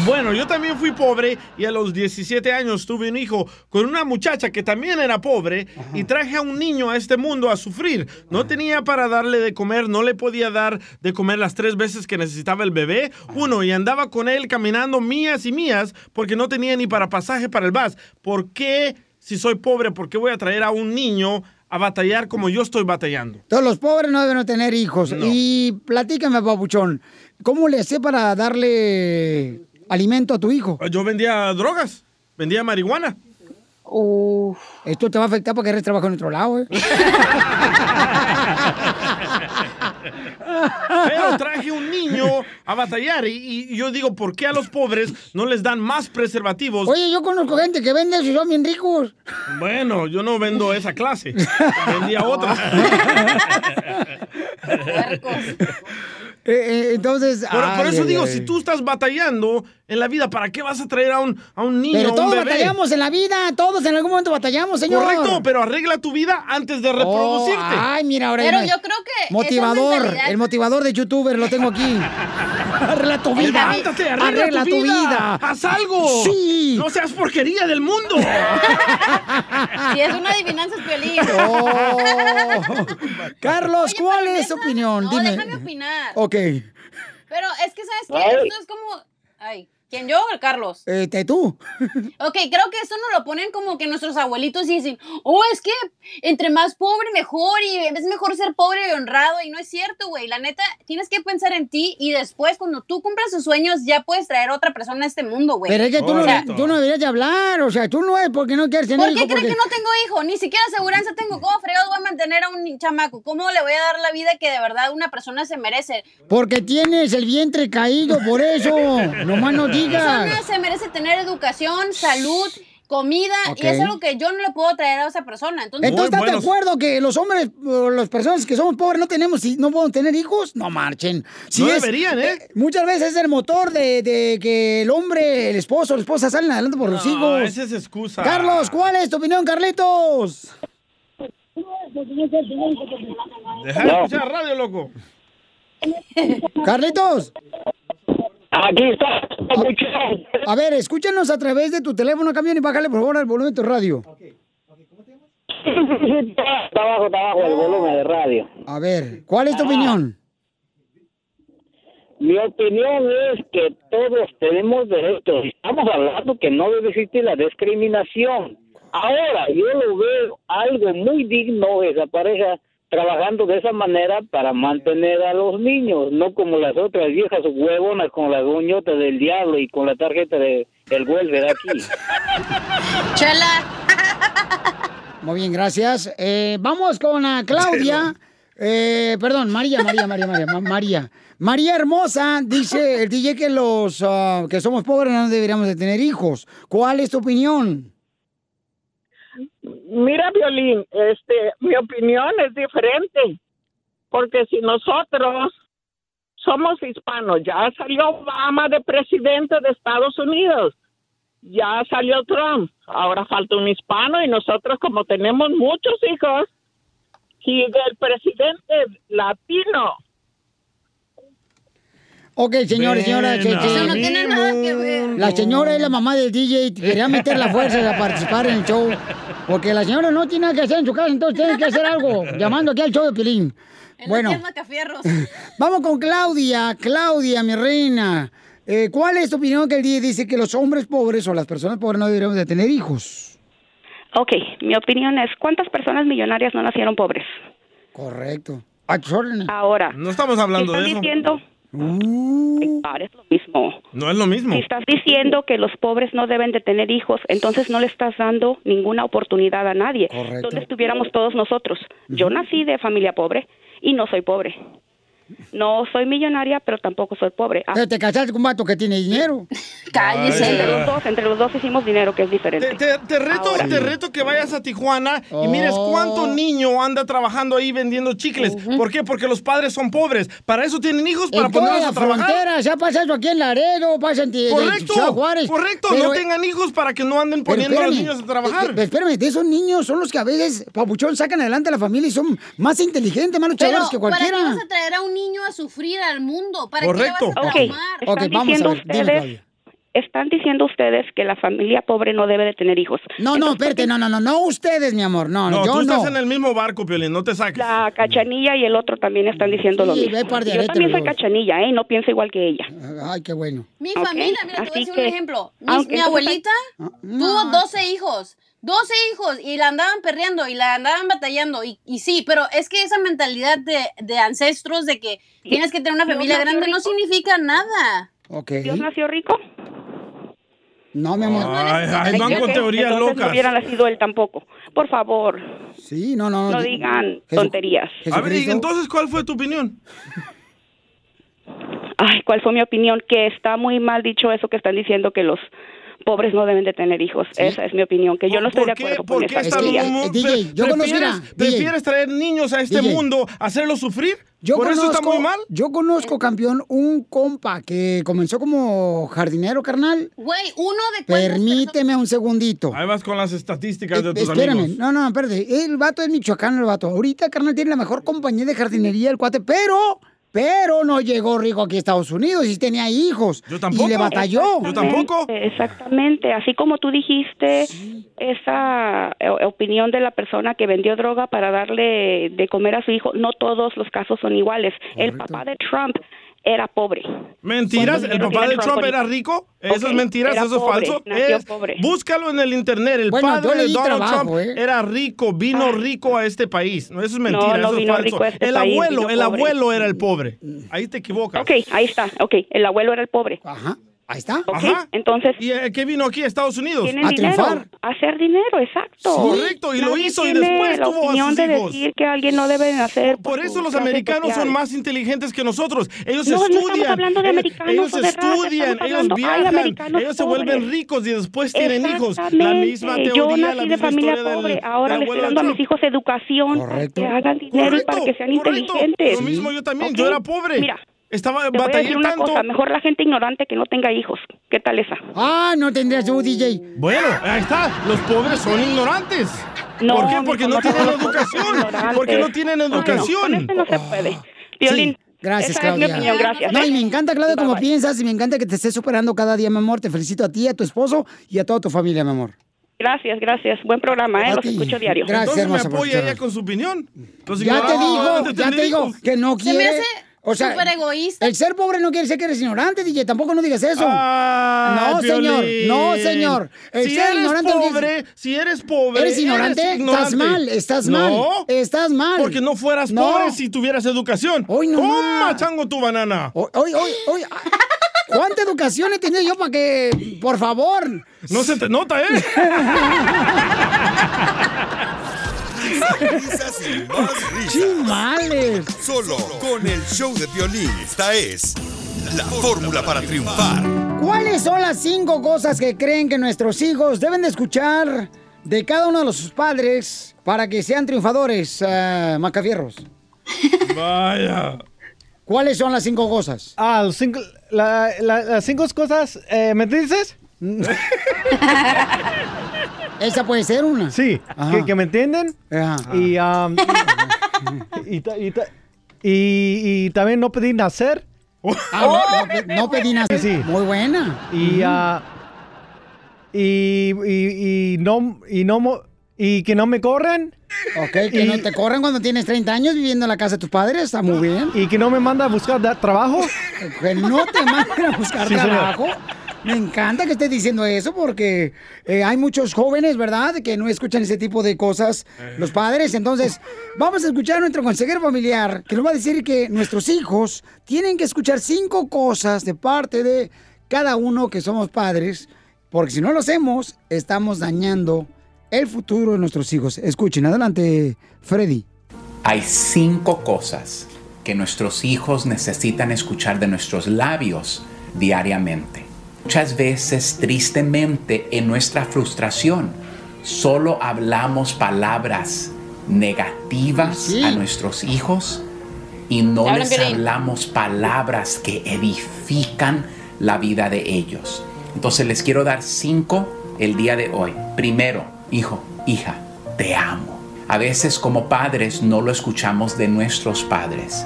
Bueno, yo también fui pobre y a los 17 años tuve un hijo con una muchacha que también era pobre y traje a un niño a este mundo a sufrir. No tenía para darle de comer, no le podía dar de comer las tres veces que necesitaba el bebé. Uno, y andaba con él caminando mías y mías porque no tenía ni para pasaje para el bus. ¿Por qué, si soy pobre, por qué voy a traer a un niño a batallar como yo estoy batallando? Todos los pobres no deben tener hijos. Y platícame, papuchón, ¿cómo le hacé para darle alimento a tu hijo? Yo vendía drogas, vendía marihuana. Esto te va a afectar porque eres trabajo en otro lado, ¿eh? Pero traje un niño a batallar y, y yo digo, ¿por qué a los pobres no les dan más preservativos? Oye, yo conozco gente que vende eso y son bien ricos. Bueno, yo no vendo esa clase, vendía otra. Eh, eh, entonces. Por, por eso ay, digo, ay. si tú estás batallando en la vida, ¿para qué vas a traer a un, a un niño, Pero a un todos bebé? batallamos en la vida, todos en algún momento batallamos, señor. Correcto, pero arregla tu vida antes de reproducirte. Oh, ay, mira, ahora Pero yo creo que Motivador, mentalidad- el motivador de youtuber lo tengo aquí. Arregla tu vida. Levántate, arregla, tu, vida. Haz algo. Sí. No seas porquería del mundo. Si es una adivinanza, es violín. Oh. Carlos, ¿cuál es tu opinión? No, Dime. déjame opinar. Ok. Pero es que, ¿sabes qué? Ay. Esto es como... Ay, ¿quién yo o el Carlos? Este, tú. Ok, creo que esto nos lo ponen como que nuestros abuelitos dicen, oh, es que entre más pobre mejor y es mejor ser pobre y honrado y no es cierto, güey. La neta, tienes que pensar en ti y después cuando tú cumplas tus sueños ya puedes traer a otra persona a este mundo, güey. Pero es que tú no, sea, tú no deberías de hablar, o sea, tú no es porque no quieres tener ¿Por qué hijo, porque... que no tengo hijo? Ni siquiera aseguranza tengo. ¿Cómo fregados voy a mantener a un chamaco? ¿Cómo le voy a dar la vida que de verdad una persona se merece? Porque tienes el vientre caído, por eso. Nomás no digas. persona se merece tener educación, salud, comida, y es algo que yo no le puedo traer a esa persona. Entonces, Entonces, ¿estás de acuerdo que los hombres, o las personas que somos pobres no tenemos y no podemos tener hijos? No marchen. No deberían, ¿eh? Muchas veces es el motor de, de que el hombre, el esposo, la esposa salen adelante por los No, hijos. esa es excusa. Carlos, ¿cuál es tu opinión, Carlitos? Deja de escuchar radio, loco. Carlitos. Aquí está. A ver, escúchanos a través de tu teléfono, camión, y bájale por favor al volumen de tu radio. Está abajo, está abajo el volumen de radio. A ver, ¿cuál es tu opinión? Mi opinión es que todos tenemos derechos. Estamos hablando que no debe existir la discriminación. Ahora, yo lo veo algo muy digno esa pareja trabajando de esa manera para mantener a los niños, no como las otras viejas huevonas con las uñotas del diablo y con la tarjeta de el welfare aquí. Chela. Muy bien, gracias. Eh, vamos con a Claudia. Eh, perdón, María, María, María, María, Ma- María. María Hermosa dice el DJ que los ah, que somos pobres no deberíamos de tener hijos. ¿Cuál es tu opinión? Mira, Violín, este, mi opinión es diferente, porque si nosotros somos hispanos, ya salió Obama de presidente de Estados Unidos, ya salió Trump, ahora falta un hispano y nosotros como tenemos muchos hijos, y del presidente latino, Ok, señores, señoras. Eso no tiene nada que ver. La señora es la mamá del DJ. Quería meter la fuerza a participar en el show. Porque la señora no tiene nada que hacer en su casa, entonces tiene que hacer algo. Llamando aquí al show de Pilín. Bueno, vamos con Claudia. Claudia, mi reina. Eh, ¿Cuál es tu opinión que el DJ dice que los hombres pobres o las personas pobres no deberíamos de tener hijos? Ok, mi opinión es, ¿cuántas personas millonarias no nacieron pobres? Correcto. Ahora. No estamos hablando ¿están de eso. diciendo? Uh. Es lo mismo. No es lo mismo. Si estás diciendo que los pobres no deben de tener hijos, entonces no le estás dando ninguna oportunidad a nadie. ¿Dónde estuviéramos todos nosotros? Yo nací de familia pobre y no soy pobre. No soy millonaria, pero tampoco soy pobre. Ah, Pero te casaste con un vato que tiene dinero. Entre los dos, entre los dos hicimos dinero, que es diferente. Te, te reto, Ahora. te reto que vayas a Tijuana y mires cuánto niño anda trabajando ahí vendiendo chicles. ¿Por qué? Porque los padres son pobres. Para eso tienen hijos, para en toda ponerlos la a trabajar. frontera, ya pasa eso aquí en Laredo, pasa en Correcto, Juárez. correcto. Pero, no tengan hijos para que no anden poniendo a los niños a trabajar. eh, espérame, de esos niños son los que a veces, papuchón, sacan adelante a la familia y son más inteligentes, más luchadores que ¿para qué cualquiera. vas a traer a un niño a sufrir al mundo? ¿Para Correcto. qué le vas a Ok. traumar? Ok, Están vamos a diciendo ver, ustedes, están diciendo ustedes que la familia pobre no debe de tener hijos. No, no, espérate, no, no, no, no ustedes, mi amor, no, no, yo tú no. estás en el mismo barco, Piolín, no te saques. La cachanilla y el otro también están diciendo lo Sí, mismo. ve par de Yo también soy cachanilla, ¿eh? No pienso igual que ella. Ay, qué bueno. Mi familia, mira, te voy a decir que- un ejemplo. Mi, abuelita Ah, tuvo 12 hijos. 12 hijos y la andaban perreando y la andaban batallando. Y, y sí, pero es que esa mentalidad de, de ancestros de que tienes que tener una familia grande no significa nada. ¿Dios nació rico? No, mi amor. Ay, ay, van con teorías entonces locas. no hubiera nacido él tampoco. Por favor, Sí, no, no. no di- digan Jesu- tonterías. A ver, ¿y entonces cuál fue tu opinión? Ay, ¿cuál fue mi opinión? Que está muy mal dicho eso que están diciendo que los pobres no deben de tener hijos. Esa es mi opinión, que yo no estoy de acuerdo con ¿Por esa qué está teoría. mu- eh, DJ, yo prefieres, DJ. prefieres traer niños a este DJ. mundo, hacerlos sufrir? Yo ¿Por eso está muy mal? Yo conozco, campeón, un compa que comenzó como jardinero, carnal. Güey, uno de Permíteme un segundito. Ahí vas con las estadísticas de tus Espérame, amigos. no, no, espérate. El vato es michoacano, el vato. Ahorita, carnal, tiene la mejor compañía de jardinería, el cuate, pero, pero no llegó rico aquí a Estados Unidos y tenía hijos. Yo tampoco. Y le batalló. Exactamente, Exactamente, así como tú dijiste, esa eh, opinión de la persona que vendió droga para darle de comer a su hijo, no todos los casos son iguales. El papá de Trump era pobre. ¿Mentiras? ¿El papá de era Trump Trump era rico? Eso es mentiras, era eso es falso. Es- pobre. Búscalo en el internet. El Bueno, padre de Donald trabajo, Trump ¿eh? era rico, vino rico a este país. No, eso es mentira, no eso es falso. este el país, abuelo, el pobre. abuelo era el pobre. Ahí te equivocas. Ok, ahí está, ok, el abuelo era el pobre. Ajá, ahí está. Ok, Ajá. entonces ¿Y eh, qué vino aquí a Estados Unidos? tienen dinero, a hacer dinero, exacto. Correcto, y lo Nadie hizo y después la tuvo a sus de hijos. decir que alguien no debe nacer. Por eso su los americanos social. son más inteligentes que nosotros. Ellos No, no estudian. hablando de ellos, americanos ellos o de raza, estudian, estamos ellos viajan, ellos se pobres. vuelven ricos y después tienen hijos. La misma teoría, Yo la nací de misma familia historia del- pobre. Ahora le estoy dando a de mis hijos educación para que hagan dinero y para que sean inteligentes. Lo mismo yo también, yo era pobre. Mira, Estaba te voy a decir una tanto. cosa. Mejor la gente ignorante que no tenga hijos. ¿Qué tal esa? Ah, no tendrías tú, DJ. Bueno, ahí está. Los pobres son ignorantes. No, ¿Por qué? Porque no, no tienen educación. Porque no tienen Ay, no, educación. con este no se puede. Violín, Gracias, esa Claudia. es mi opinión. Gracias. No, y me encanta, Claudia, Bye, como bye. piensas y me encanta que te estés superando cada día, mi amor. Te felicito a ti, a tu esposo y a toda tu familia, mi amor. Gracias, gracias. Buen programa, ¿eh? A Los ti. escucho diario. Gracias, Entonces me apoya ella con su opinión. Los Ya te digo, ya te digo que no Se me quiere. O sea, súper egoísta. el ser pobre no quiere decir que eres ignorante, DJ. Tampoco no digas eso. Ay, no, señor. No, señor. El si ser eres ignorante no quiere- pobre, si eres pobre, ¿Eres ignorante? Estás mal, estás mal, No, estás mal. Porque no fueras No. pobre si tuvieras educación. Hoy no Toma, chango, tu banana. Hoy, hoy, hoy, hoy. ¿Cuánta educación he tenido yo para que, por favor? No se te nota, ¿eh? Risas y más risas. Chimales. Solo con el show de violín. Esta es la fórmula para triunfar. ¿Cuáles son las cinco cosas que creen que nuestros hijos deben de escuchar de cada uno de los sus padres para que sean triunfadores, eh, Macafierros? Vaya. ¿Cuáles son las cinco cosas? Ah, los cinco- la- la- las cinco cosas, eh, ¿me dices? Esa puede ser una. Sí, que, que me entienden. Ajá. Y, um, y, ta- y ta- y- y también no pedí nacer. Ah, no, no pe- no pedí nada. Sí. Muy buena. Y, ah, y, no, y no, y que no me corren. Ok, que no te corran cuando tienes 30 años viviendo en la casa de tus padres, está muy bien. Y que no me manda a buscar trabajo. Que no te manden a buscar Sí, señor. Me encanta que estés diciendo eso porque eh, hay muchos jóvenes, ¿verdad?, que no escuchan ese tipo de cosas los padres. Entonces, vamos a escuchar a nuestro consejero familiar que nos va a decir que nuestros hijos tienen que escuchar cinco cosas de parte de cada uno que somos padres, porque si no lo hacemos, estamos dañando el futuro de nuestros hijos. Escuchen, adelante, Freddy. Hay cinco cosas que nuestros hijos necesitan escuchar de nuestros labios diariamente. Muchas veces, tristemente, en nuestra frustración, solo hablamos palabras negativas a nuestros hijos y no les hablamos palabras que edifican la vida de ellos. Entonces les quiero dar cinco el día de hoy. Primero, hijo, hija, te amo. A veces como padres no lo escuchamos de nuestros padres,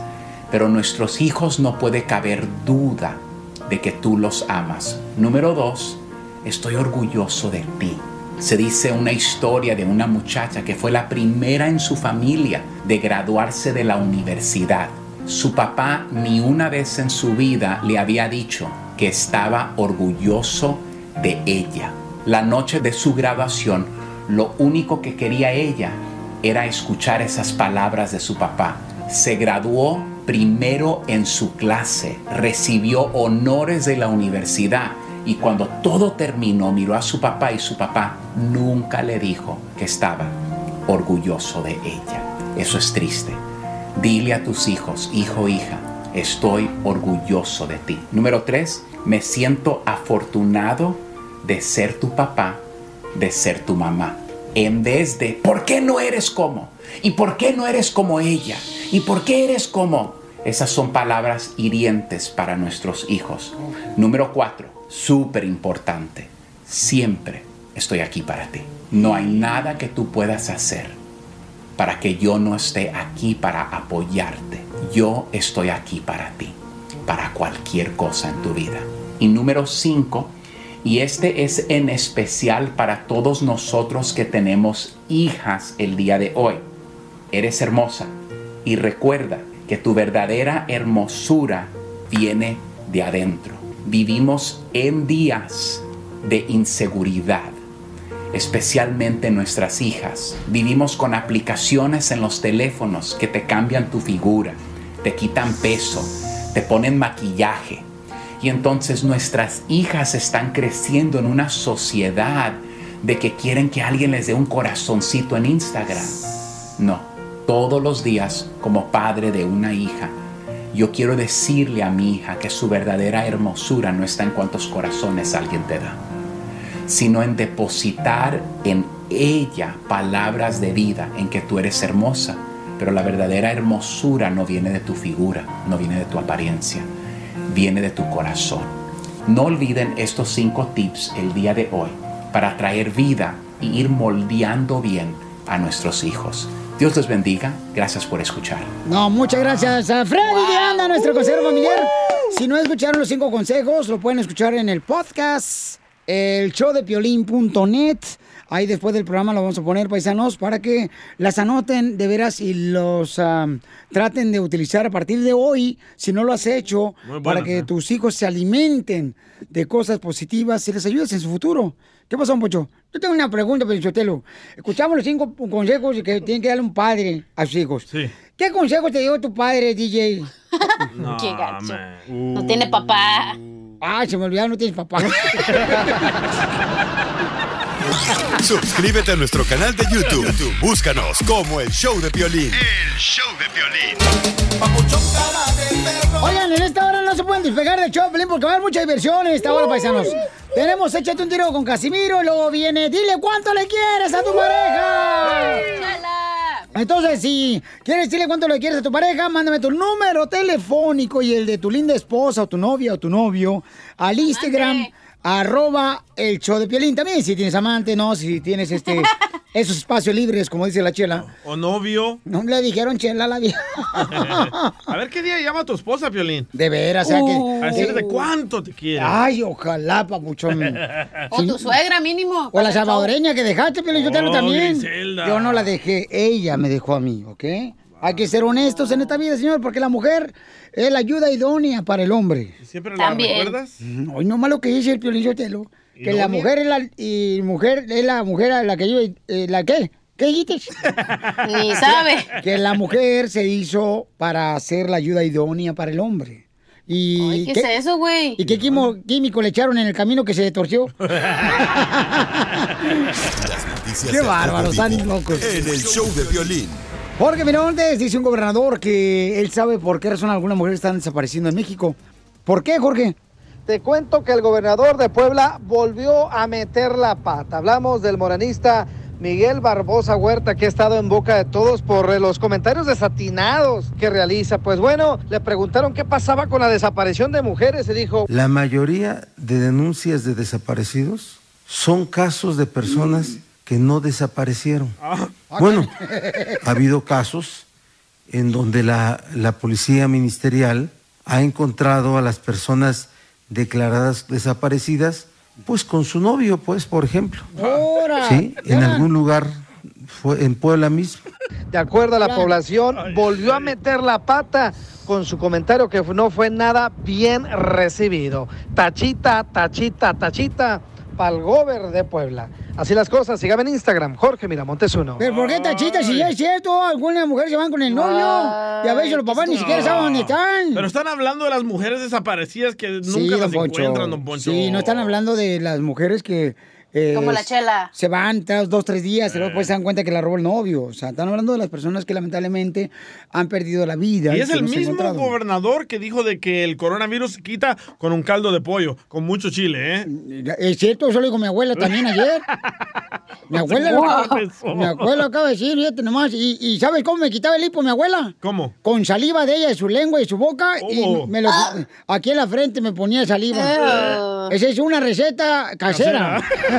pero nuestros hijos no puede caber duda de que tú los amas. Número dos, estoy orgulloso de ti. Se dice una historia de una muchacha que fue la primera en su familia de graduarse de la universidad. Su papá ni una vez en su vida le había dicho que estaba orgulloso de ella. La noche de su graduación, lo único que quería ella era escuchar esas palabras de su papá. Se graduó primero en su clase, recibió honores de la universidad y cuando todo terminó miró a su papá y su papá nunca le dijo que estaba orgulloso de ella. Eso es triste. Dile a tus hijos, hijo, hija, estoy orgulloso de ti. Número tres, me siento afortunado de ser tu papá, de ser tu mamá. En vez de, ¿por qué no eres como? ¿Y por qué no eres como ella? ¿Y por qué eres como? Esas son palabras hirientes para nuestros hijos. Número cuatro, súper importante. Siempre estoy aquí para ti. No hay nada que tú puedas hacer para que yo no esté aquí para apoyarte. Yo estoy aquí para ti, para cualquier cosa en tu vida. Y número cinco, y este es en especial para todos nosotros que tenemos hijas el día de hoy. Eres hermosa y recuerda que tu verdadera hermosura viene de adentro. Vivimos en días de inseguridad especialmente nuestras hijas. Vivimos con aplicaciones en los teléfonos que te cambian tu figura, te quitan peso, te ponen maquillaje. Y entonces nuestras hijas están creciendo en una sociedad de que quieren que alguien les dé un corazoncito en Instagram. No, todos los días como padre de una hija, yo quiero decirle a mi hija que su verdadera hermosura no está en cuántos corazones alguien te da sino en depositar en ella palabras de vida, en que tú eres hermosa. Pero la verdadera hermosura no viene de tu figura, no viene de tu apariencia, viene de tu corazón. No olviden estos cinco tips el día de hoy para traer vida y ir moldeando bien a nuestros hijos. Dios les bendiga. Gracias por escuchar. No, muchas gracias a Freddy de Anda, nuestro consejero familiar. Si no escucharon los cinco consejos, lo pueden escuchar en el podcast, el show de piolín.net. Ahí después del programa lo vamos a poner, paisanos, para que las anoten de veras y los traten de utilizar a partir de hoy, si no lo has hecho, para que ¿eh? tus hijos se alimenten de cosas positivas y les ayudes en su futuro. ¿Qué pasó, Pocho? Yo tengo una pregunta, Pelichotelo. Escuchamos los cinco consejos que tiene que darle un padre a sus hijos. ¿Qué consejos te dio tu padre, DJ? No, Qué gacho. man. No tiene papá. Ah, se me olvidó, no tienes papá. Suscríbete a nuestro canal de YouTube. YouTube, Búscanos como el show de Piolín. El show de violín. Oigan, en esta hora no se pueden despegar del show, porque va a haber mucha diversión en esta hora, paisanos. Tenemos Échate un tiro con Casimiro y luego viene Dile cuánto le quieres a tu pareja. Entonces, si quieres decirle cuánto le quieres a tu pareja, mándame tu número telefónico y el de tu linda esposa o tu novia o tu novio al Instagram, arroba el show de Piolín. También si tienes amante, ¿no? Si tienes este esos espacios libres, como dice la chela. O novio. No le dijeron chela a la vieja. a ver qué día llama a tu esposa, Piolín. De veras, o sea que... A decirle cuánto te quiere. Ay, ojalá, papuchón. O tu suegra mínimo. O la salvadoreña que dejaste, Piolín, yo Oh, también. Griselda. Yo no la dejé, ella me dejó a mí, ¿ok? Hay que ser honestos en esta vida, señor, porque la mujer es la ayuda idónea para el hombre. ¿Siempre la recuerdas? Hoy no más lo que dice el Piolín Sotelo, que la mujer es la, y mujer es la mujer a la que yo, eh, ¿la qué? ¿Qué dijiste? Ni sabe. Que la mujer se hizo para ser la ayuda idónea para el hombre. ¿Y Ay, ¿qué es eso, güey? ¿Y qué quimo- químico le echaron en el camino que se torció? Noticias Qué todo están locos. En el show de violín. Jorge Miramontes dice un gobernador que él sabe por qué razón algunas mujeres están desapareciendo en México. ¿Por qué, Jorge? Te cuento que el gobernador de Puebla volvió a meter la pata. Hablamos del moranista Miguel Barbosa Huerta, que ha estado en boca de todos por eh, los comentarios desatinados que realiza. Pues bueno, le preguntaron qué pasaba con la desaparición de mujeres y dijo, La mayoría de denuncias de desaparecidos son casos de personas que no desaparecieron. Bueno, ha habido casos en donde la, la policía ministerial ha encontrado a las personas declaradas desaparecidas, pues con su novio, pues, por ejemplo. Sí, en algún lugar, fue en Puebla mismo. de acuerdo a la población, volvió a meter la pata con su comentario que no fue nada bien recibido. Tachita, tachita, tachita, pa'l gober de Puebla. Así las cosas, sígame en Instagram, Jorge Miramontes uno. ¿Pero por qué tachita? Si ya es cierto, algunas mujeres se van con el novio y a veces los papás ni siquiera saben dónde están. Pero están hablando de las mujeres desaparecidas que Sí, nunca don las Poncho. encuentran, don Poncho. Sí, no están hablando de las mujeres que... eh, Como la chela. Se van tras dos, tres días y luego después se dan cuenta que la robó el novio. O sea, están hablando de las personas que lamentablemente han perdido la vida. Y es el mismo gobernador que dijo de que el coronavirus se quita con un caldo de pollo, con mucho chile, ¿eh? Es cierto, eso lo dijo mi abuela también ayer. Mi abuela, lo acaba- Wow. mi abuela acaba de decir, fíjate nomás. ¿Y, y sabes cómo me quitaba el hipo mi abuela? ¿Cómo? Con saliva de ella, de su lengua y su boca. Oh. Y me lo, aquí en la frente me ponía saliva. Ah. Esa es una receta casera.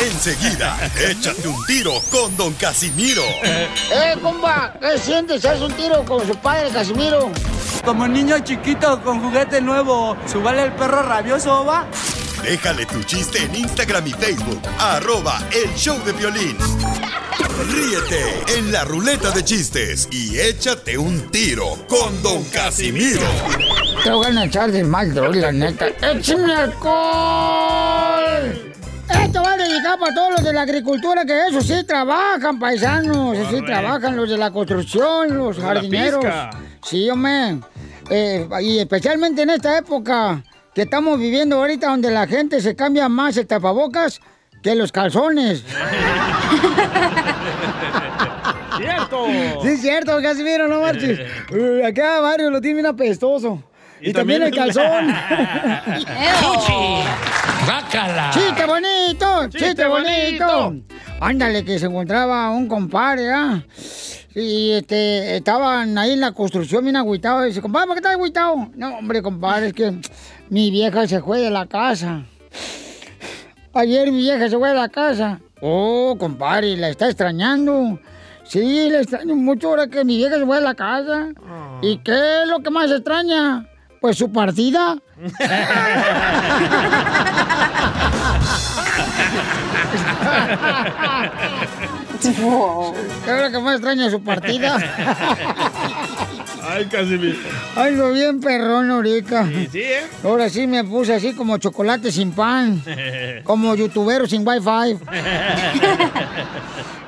Enseguida, échate un tiro con Don Casimiro. ¡Eh, compa! ¿Qué sientes? ¿Haz un tiro con su padre, Casimiro? Como niño chiquito con juguete nuevo, ¿subale el perro rabioso, va? Déjale tu chiste en Instagram y Facebook. Arroba el show de violín. Ríete en la ruleta de chistes y échate un tiro con Don Casimiro. Te voy a echar de mal, la neta. ¡Échame alcohol! Esto va dedicado para todos los de la agricultura, que eso sí trabajan, paisanos. Eso sí trabajan los de la construcción, los de jardineros. Sí, hombre. Eh, y especialmente en esta época que estamos viviendo ahorita, donde la gente se cambia más el tapabocas que los calzones. ¡Cierto! Sí, es cierto, Casimiro, no marches. Uy, acá varios lo tienen bien apestoso. Y, Y también, el también- calzón. ¡Bácala! ¡Chiste bonito! ¡Chiste, ¡Chiste bonito! bonito! Ándale, que se encontraba un compadre, ¿ah? Y este, estaban ahí en la construcción bien agüitados. Dice, compadre, ¿por qué estás agüitado? No, hombre, compadre, es que mi vieja se fue de la casa. Ayer mi vieja se fue de la casa. Oh, compadre, la está extrañando. Sí, la extraño mucho ahora que mi vieja se fue de la casa. ¿Y qué es lo que más extraña? Pues su partida. ¿Qué es lo que más extraña su partida? Ay, Casimiro. Ay, lo bien perrón ahorita. Sí, sí, ¿eh? Ahora sí me puse así como chocolate sin pan. Como youtubero sin wifi.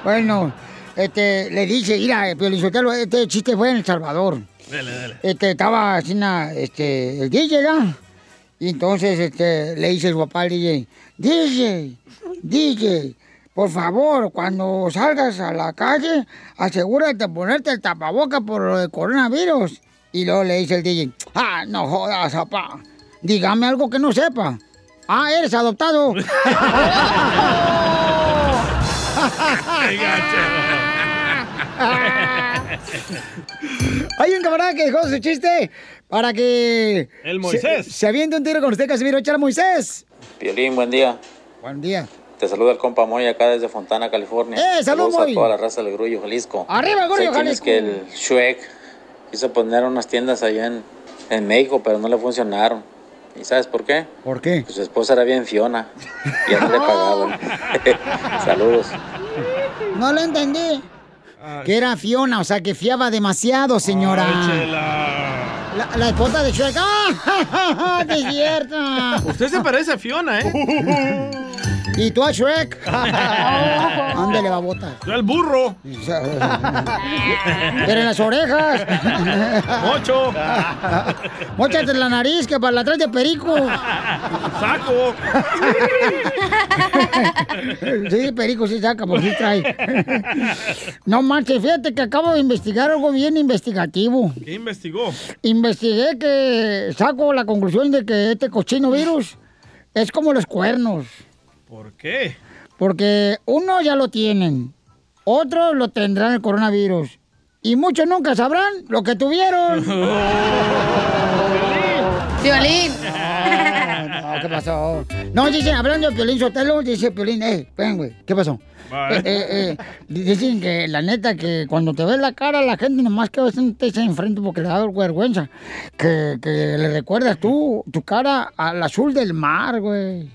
bueno, este, le dice, mira, Piolizotelo, este chiste fue en El Salvador. Dale, dale. Este, estaba así, este, el DJ, ¿no? Y entonces, este, le dice el papá al DJ, DJ, DJ, por favor, cuando salgas a la calle, asegúrate de ponerte el tapaboca por lo del coronavirus. Y luego le dice el DJ, ah, no jodas, papá, dígame algo que no sepa. Ah, eres adoptado. Hay un camarada que dejó su chiste para que... El Moisés. Se, se aviente un tiro con usted, Casimiro. Échale, Moisés. Piolín, buen día. Buen día. Te saluda el compa Moy acá desde Fontana, California. ¡Eh, salud, Saludos Moy! a toda la raza del Grullo, Jalisco. ¡Arriba, Grullo, Sé quién es Jalisco! que el Shrek quiso poner unas tiendas allá en, en México, pero no le funcionaron. ¿Y sabes por qué? ¿Por qué? Pues su esposa era bien Fiona. Y ya no le pagaban. Saludos. No lo entendí. Que era Fiona, o sea, que fiaba demasiado, señora. La, la esposa de Shrek. ¡Ah! ¡Es cierto! Usted se parece a Fiona, ¿eh? ¿Y tú a Shrek? ¿Dónde le va a botar? Yo al burro. Pero en las orejas. Mocho. Móchate en la nariz, que para la traes de perico. Saco. Sí, perico sí saca, por sí trae. No manches, fíjate que acabo de investigar algo bien investigativo. ¿Qué investigó? Investigué que saco la conclusión de que este cochino virus es como los cuernos. ¿Por qué? Porque uno ya lo tienen, otros lo tendrán el coronavirus. Y muchos nunca sabrán lo que tuvieron. Violín. ¿qué pasó? No, dice, hablando de Piolín Sotelo, dice Piolín, eh, ven, güey, ¿qué pasó? Eh, eh, eh, dicen que la neta que cuando te ves la cara la gente nomás que te se enfrente porque le da vergüenza. Que, que le recuerdas tú, tu cara al azul del mar, güey.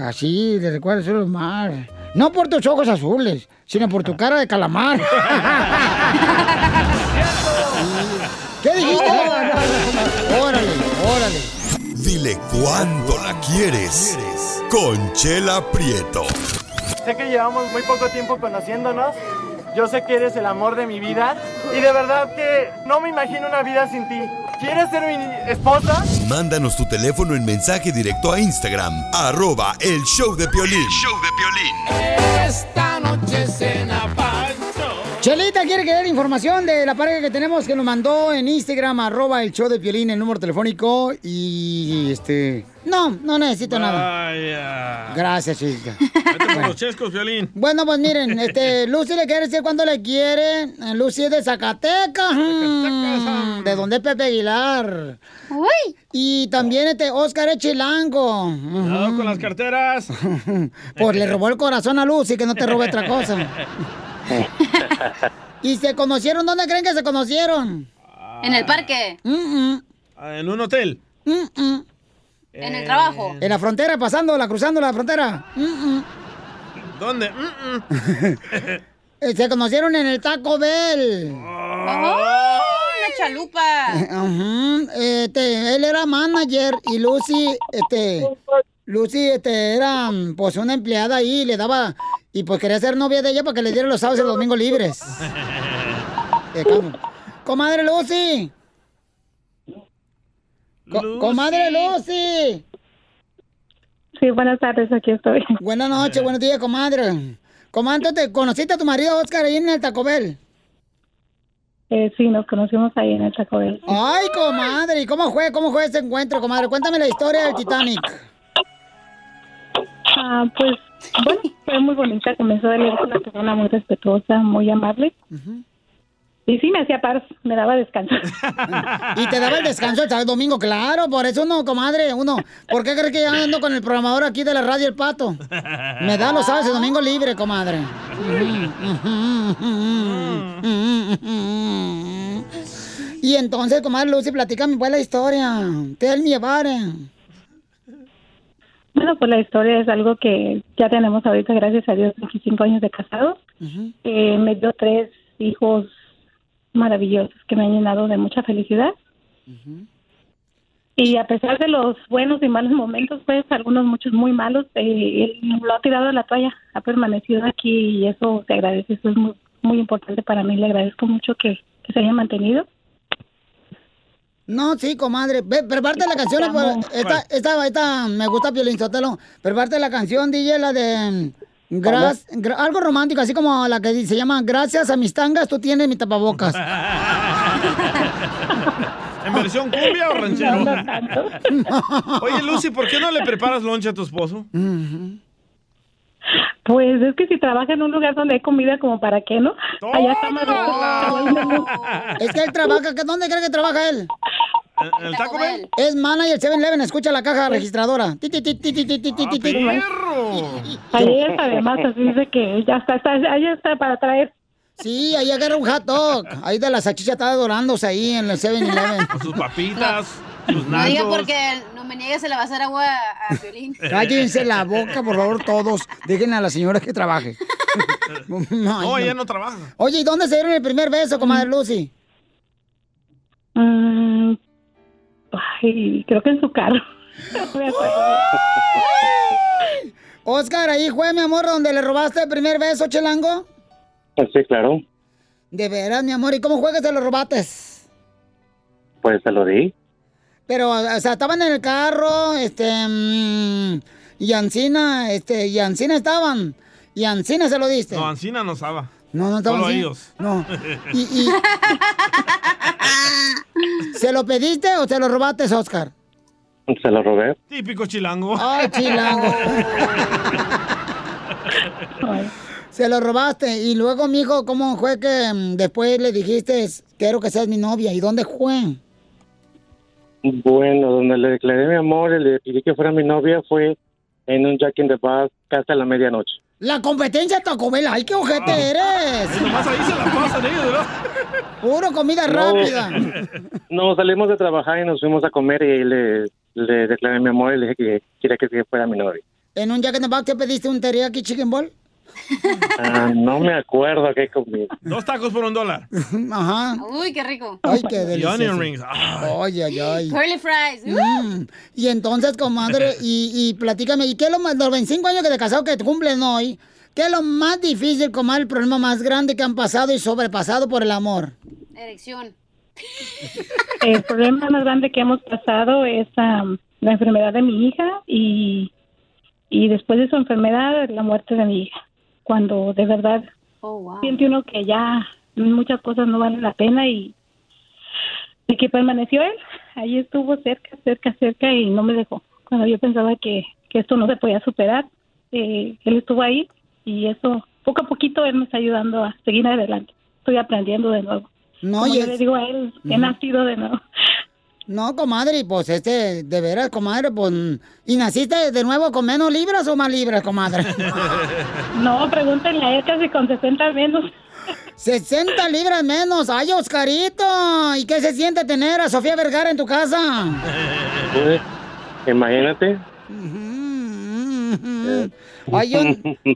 Así, le recuerdas el azul del mar. No por tus ojos azules, sino por tu cara de calamar. ¿Qué dijiste? Órale, órale. Dile cuándo la quieres. Conchela Prieto. Sé que llevamos muy poco tiempo conociéndonos. Yo sé que eres el amor de mi vida. Y de verdad que no me imagino una vida sin ti. ¿Quieres ser mi esposa? Mándanos tu teléfono en mensaje directo a Instagram, arroba el show de Piolín. Esta noche cena. Chelita quiere que dé información de la pareja que tenemos que nos mandó en Instagram, arroba el show de Piolín, el número telefónico y este... No, no necesito nada. Vaya. Gracias, chica. Por los chescos, Violín. Bueno, pues miren, este, Lucy le quiere decir cuándo le quiere. Lucy es de Zacatecas. mm, de donde es Pepe Aguilar. Y también este Oscar es chilango. Cuidado con las carteras. Pues le robó el corazón a Lucy, que no te robe otra cosa. ¿Y se conocieron? ¿Dónde creen que se conocieron? En el parque. Ah, En un hotel. En el trabajo. En la frontera, pasándola, cruzando la frontera. ¿Dónde? Eh, Se conocieron en el Taco Bell. ¡Oh! Una chalupa. Este, él era manager y Lucy, este, Lucy, este, era pues una empleada ahí, le daba, y pues quería ser novia de ella para que le diera los sábados y los domingos libres. Eh. Comadre Lucy. Co- Comadre Lucy. Sí, buenas tardes, aquí estoy. Buenas noches, buenos días, comadre. Comadre, ¿te conociste a tu marido Oscar ahí en el Taco Bell? Eh, sí, nos conocimos ahí en el Taco Bell. Ay, comadre, ¿y cómo fue? ¿Cómo fue ese encuentro, comadre? Cuéntame la historia del Titanic. Ah, pues, bueno, fue muy bonita. Comenzó él era una persona muy respetuosa, muy amable. Y sí, me hacía paz, me daba descanso. Y te daba el descanso el sábado domingo, claro, por eso uno, comadre, uno. ¿Por qué crees que yo ando con el programador aquí de la radio El Pato? Me da los sábados y domingo libre, comadre. Y entonces, comadre Lucy, platícame pues la historia. Tell me about it. Bueno, pues la historia es algo que ya tenemos ahorita, gracias a Dios, 25 años de casados. Eh, me dio tres hijos maravillosos que me han llenado de mucha felicidad. Y a pesar de los buenos y malos momentos, pues algunos muchos muy malos, eh, él lo ha tirado a la toalla, ha permanecido aquí y eso se agradece, eso es muy, muy importante para mí, le agradezco mucho que, que se haya mantenido. No, sí, comadre. Ve, prepárate la canción. Pues, Esta, esta, esta, me gusta Piolín Sotelo. Prepárate la canción, DJ, la de... mm, gras- gra- algo romántico, así como la que se llama Gracias a mis tangas, tú tienes mi tapabocas. ¿En versión cumbia o ranchero? No, no tanto. Oye, Lucy, ¿por qué no le preparas lonche a tu esposo? Pues es que si trabaja en un lugar donde hay comida, como para qué, ¿no? Allá está más rico. Es que él trabaja, ¿que ¿dónde cree que trabaja él? El Taco Bell? Es manager 7-Eleven, escucha la caja registradora. ¡Perro! Ahí es, además, así dice que ya está, está, ahí está para traer. Sí, ahí agarra un hot dog. Ahí de la salchicha está dorándose ahí en el 7-Eleven. Sus papitas, sus nachos. No diga porque no me niegues se le va a hacer agua a Violín. Cállense la boca, por favor, todos. Dejen a la señora que trabaje. no, no, ella no trabaja. Oye, ¿y dónde se dieron el primer beso, comadre mm. Lucy? Mm, ay, creo que en su carro. Oscar, ahí fue, mi amor, donde le robaste el primer beso, Chelango. Sí, claro. De veras, mi amor. ¿Y cómo que te lo robaste? Pues te lo di. Pero, o sea, estaban en el carro, este... mm, y Ancina, este, y Ancina estaban. Y Ancina se lo diste. No, Ancina no estaba. No, no estaban Solo así. ellos. No. Y, y- ¿Se lo pediste o se lo robaste, Oscar? Se lo robé. Típico chilango. Ay, chilango. Se lo robaste. Y luego, mijo, ¿cómo fue que mm, después le dijiste, quiero que seas mi novia? ¿Y dónde fue? Bueno, donde le declaré mi amor y le pedí que fuera mi novia fue en un Jack in the Box casi a la medianoche. La competencia Taco Bell. ¡Ay, qué ojete eres! Nomás ahí se la pasan ellos, ¿verdad? Puro comida No. rápida. No, salimos de trabajar y nos fuimos a comer y ahí le, le declaré mi amor y le dije que quería que fuera mi novia. ¿En un Jack in the Box te pediste un teriyaki chicken ball? Ah, no me acuerdo qué comí. Dos tacos por un dólar. Ajá. Uy, qué rico. Ay, qué Y delicioso. onion rings. Ay, ay, ay. Curly fries. Mm. Y entonces, comadre, y, y platícame, ¿y qué es lo más, los 25 años que de casado que te cumplen hoy? ¿Qué es lo más difícil, comadre, el problema más grande que han pasado y sobrepasado por el amor? Erección. El problema más grande que hemos pasado es la enfermedad de mi hija y, y después de su enfermedad la muerte de mi hija. Cuando de verdad Oh, wow. siente uno que ya muchas cosas no valen la pena y, y que permaneció él. Ahí estuvo cerca, cerca, cerca y no me dejó. Cuando yo pensaba que, que esto no se podía superar, eh, él estuvo ahí y eso, poco a poquito, él me está ayudando a seguir adelante. Estoy aprendiendo de nuevo. No, Como yo es- le digo a él, he nacido de nuevo. No, comadre, pues este, de veras, comadre, pues. ¿Y naciste de nuevo con menos libras o más libras, comadre? No, pregúntenle a él casi con 60 menos. 60 libras menos. ¡Ay, Oscarito! ¿Y qué se siente tener a Sofía Vergara en tu casa? Pues, imagínate. Ay, yo,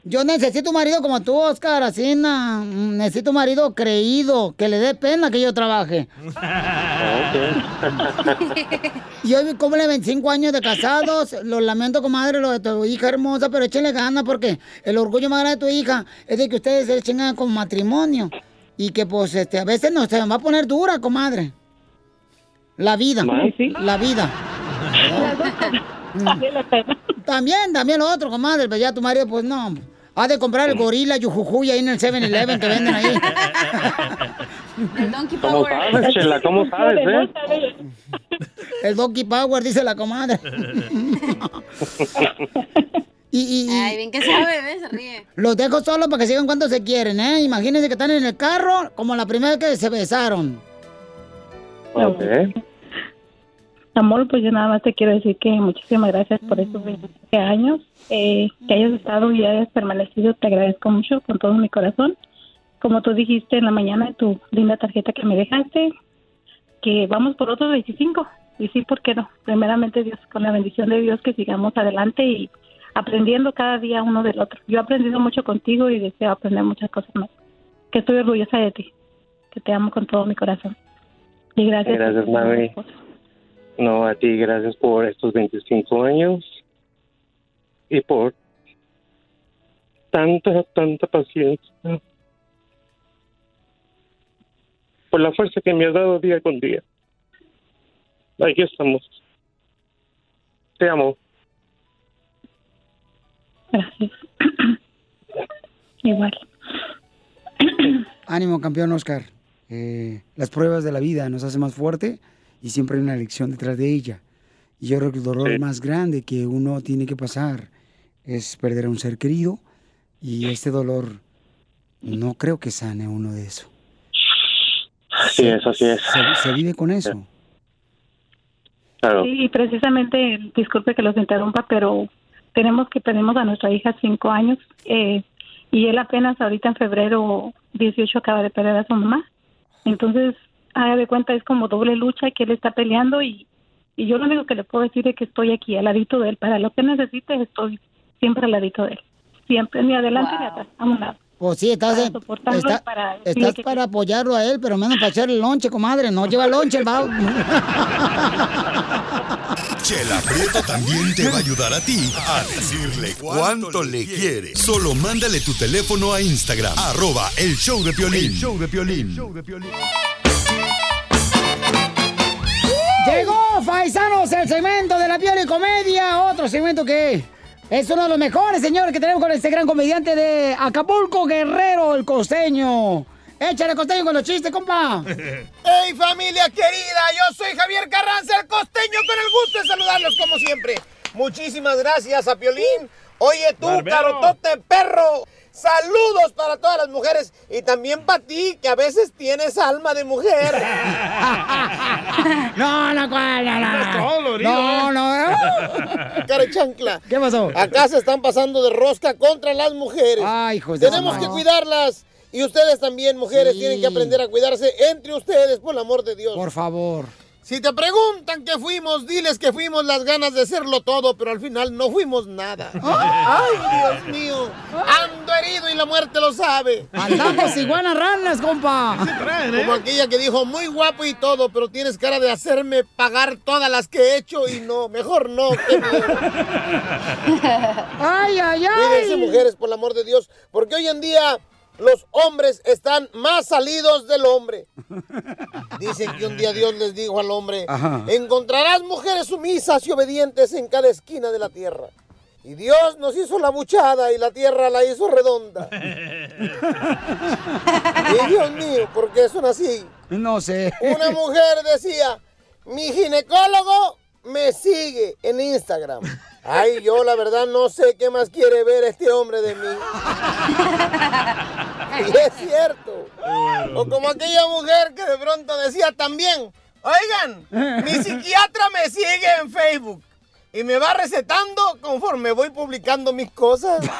yo necesito un marido como tú, Oscar, así, na, necesito un marido creído, que le dé pena que yo trabaje. Y hoy cumple 25 años de casados, lo lamento, comadre, lo de tu hija hermosa, pero échenle ganas porque el orgullo más grande de tu hija es de que ustedes se echen ganas con matrimonio. Y que pues este, a veces no se va a poner dura, comadre. La vida, la vida. También, también lo otro, comadre, pero ya tu marido, pues no. Ha de comprar el gorila yujujuy ahí en el 7-Eleven que venden ahí. El Donkey ¿Cómo Power. sabes, Chela? ¿Cómo sabes, eh? El Donkey Power, dice la comadre. y, y- y- Ay, bien que sabe, ¿ves? Se ríe. Los dejo solos para que sigan cuando se quieren, ¿eh? Imagínense que están en el carro como la primera vez que se besaron. Amor, pues yo nada más te quiero decir que muchísimas gracias por estos 27 años, eh, que hayas estado y hayas permanecido, te agradezco mucho con todo mi corazón. Como tú dijiste en la mañana en tu linda tarjeta que me dejaste, que vamos por otros 25. Y sí, ¿por qué no? Primeramente Dios, con la bendición de Dios, que sigamos adelante y aprendiendo cada día uno del otro. Yo he aprendido mucho contigo y deseo aprender muchas cosas más. Que estoy orgullosa de ti, que te amo con todo mi corazón. Y gracias. Gracias, mami. No, a ti, gracias por estos 25 años y por tanta, tanta paciencia. Por la fuerza que me has dado día con día. Aquí estamos. Te amo. Gracias. Igual. Ánimo, campeón Oscar. Eh, las pruebas de la vida nos hacen más fuerte y siempre hay una lección detrás de ella. Y yo creo que el dolor más grande que uno tiene que pasar es perder a un ser querido y este dolor no creo que sane uno de eso. Así es, así es. Se, se vive con eso. Claro. Sí, y precisamente, disculpe que los interrumpa, pero tenemos que tenemos a nuestra hija cinco años eh, y él apenas ahorita en febrero 18 acaba de perder a su mamá. Entonces, haga de cuenta, es como doble lucha que él está peleando y, y yo lo único que le puedo decir es que estoy aquí al ladito de él. Para lo que necesite, estoy siempre al ladito de él. Siempre, ni adelante ni atrás, a un lado. Pues sí, estás, Para en- soportarlo está- y para estás que- para apoyarlo a él, pero menos para echarle lonche, comadre. No lleva lonche el babo. Chela Prieto también te va a ayudar a ti a decirle cuánto le quiere. Solo mándale tu teléfono a Instagram, arroba el show de Piolín. El show de Piolín. Llegó, segmento de la Piel y Comedia. Otro segmento que es uno de los mejores, señores, que tenemos con este gran comediante de Acapulco, Guerrero, el costeño. Échale costeño con los chistes, compa. ¡Hey familia querida! Yo soy Javier Carranza, el costeño, con el gusto de saludarlos como siempre. Muchísimas gracias a Piolín. Oye tú, Barbero. carotote perro. Saludos para todas las mujeres y también para ti, que a veces tienes alma de mujer. No, no, cuál, no, no. No, no. Cara de chancla. ¿Qué pasó? Acá se están pasando de rosca contra las mujeres. Ay, hijos de Tenemos que cuidarlas. Y ustedes también, mujeres, Sí. tienen que aprender a cuidarse entre ustedes, por el amor de Dios. Por favor. Si te preguntan qué fuimos, diles que fuimos las ganas de serlo todo, pero al final no fuimos nada. Ay, Dios mío. Ando herido y la muerte lo sabe. Andamos iguanas ranas, compa. Como aquella que dijo, muy guapo y todo, pero tienes cara de hacerme pagar todas las que he hecho y no, mejor no. qué. Ay, ay, ay. Cuídense, mujeres, por el amor de Dios, porque hoy en día los hombres están más salidos del hombre. Dicen que un día Dios les dijo al hombre, Ajá. encontrarás mujeres sumisas y obedientes en cada esquina de la tierra. Y Dios nos hizo la buchada y la tierra la hizo redonda. Y Dios mío, ¿por qué son así? No sé. Una mujer decía, mi ginecólogo me sigue en Instagram. Ay, yo la verdad no sé qué más quiere ver este hombre de mí. Y es cierto. O como aquella mujer que de pronto decía también, oigan, mi psiquiatra me sigue en Facebook y me va recetando conforme voy publicando mis cosas.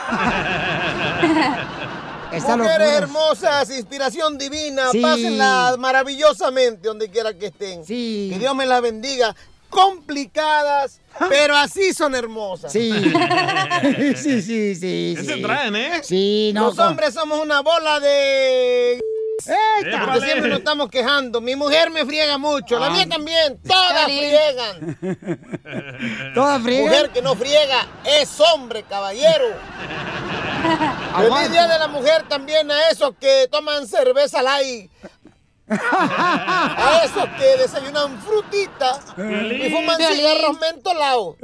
Mujeres hermosas, inspiración divina, Sí. pásenla maravillosamente donde quiera que estén. Que Dios me la bendiga. Complicadas, pero así son hermosas. Sí. sí, sí, sí. Sí. traen, ¿eh? Sí, no. Los hombres somos una bola de... ¡Eita! Porque siempre nos estamos quejando. Mi mujer me friega mucho, la Ah. mía también. Todas friegan. ¿Todas friegan? Mujer que no friega es hombre, caballero. Feliz día de la mujer también a esos que toman cerveza light. A esos que desayunan frutita y fuman cigarros mentolados.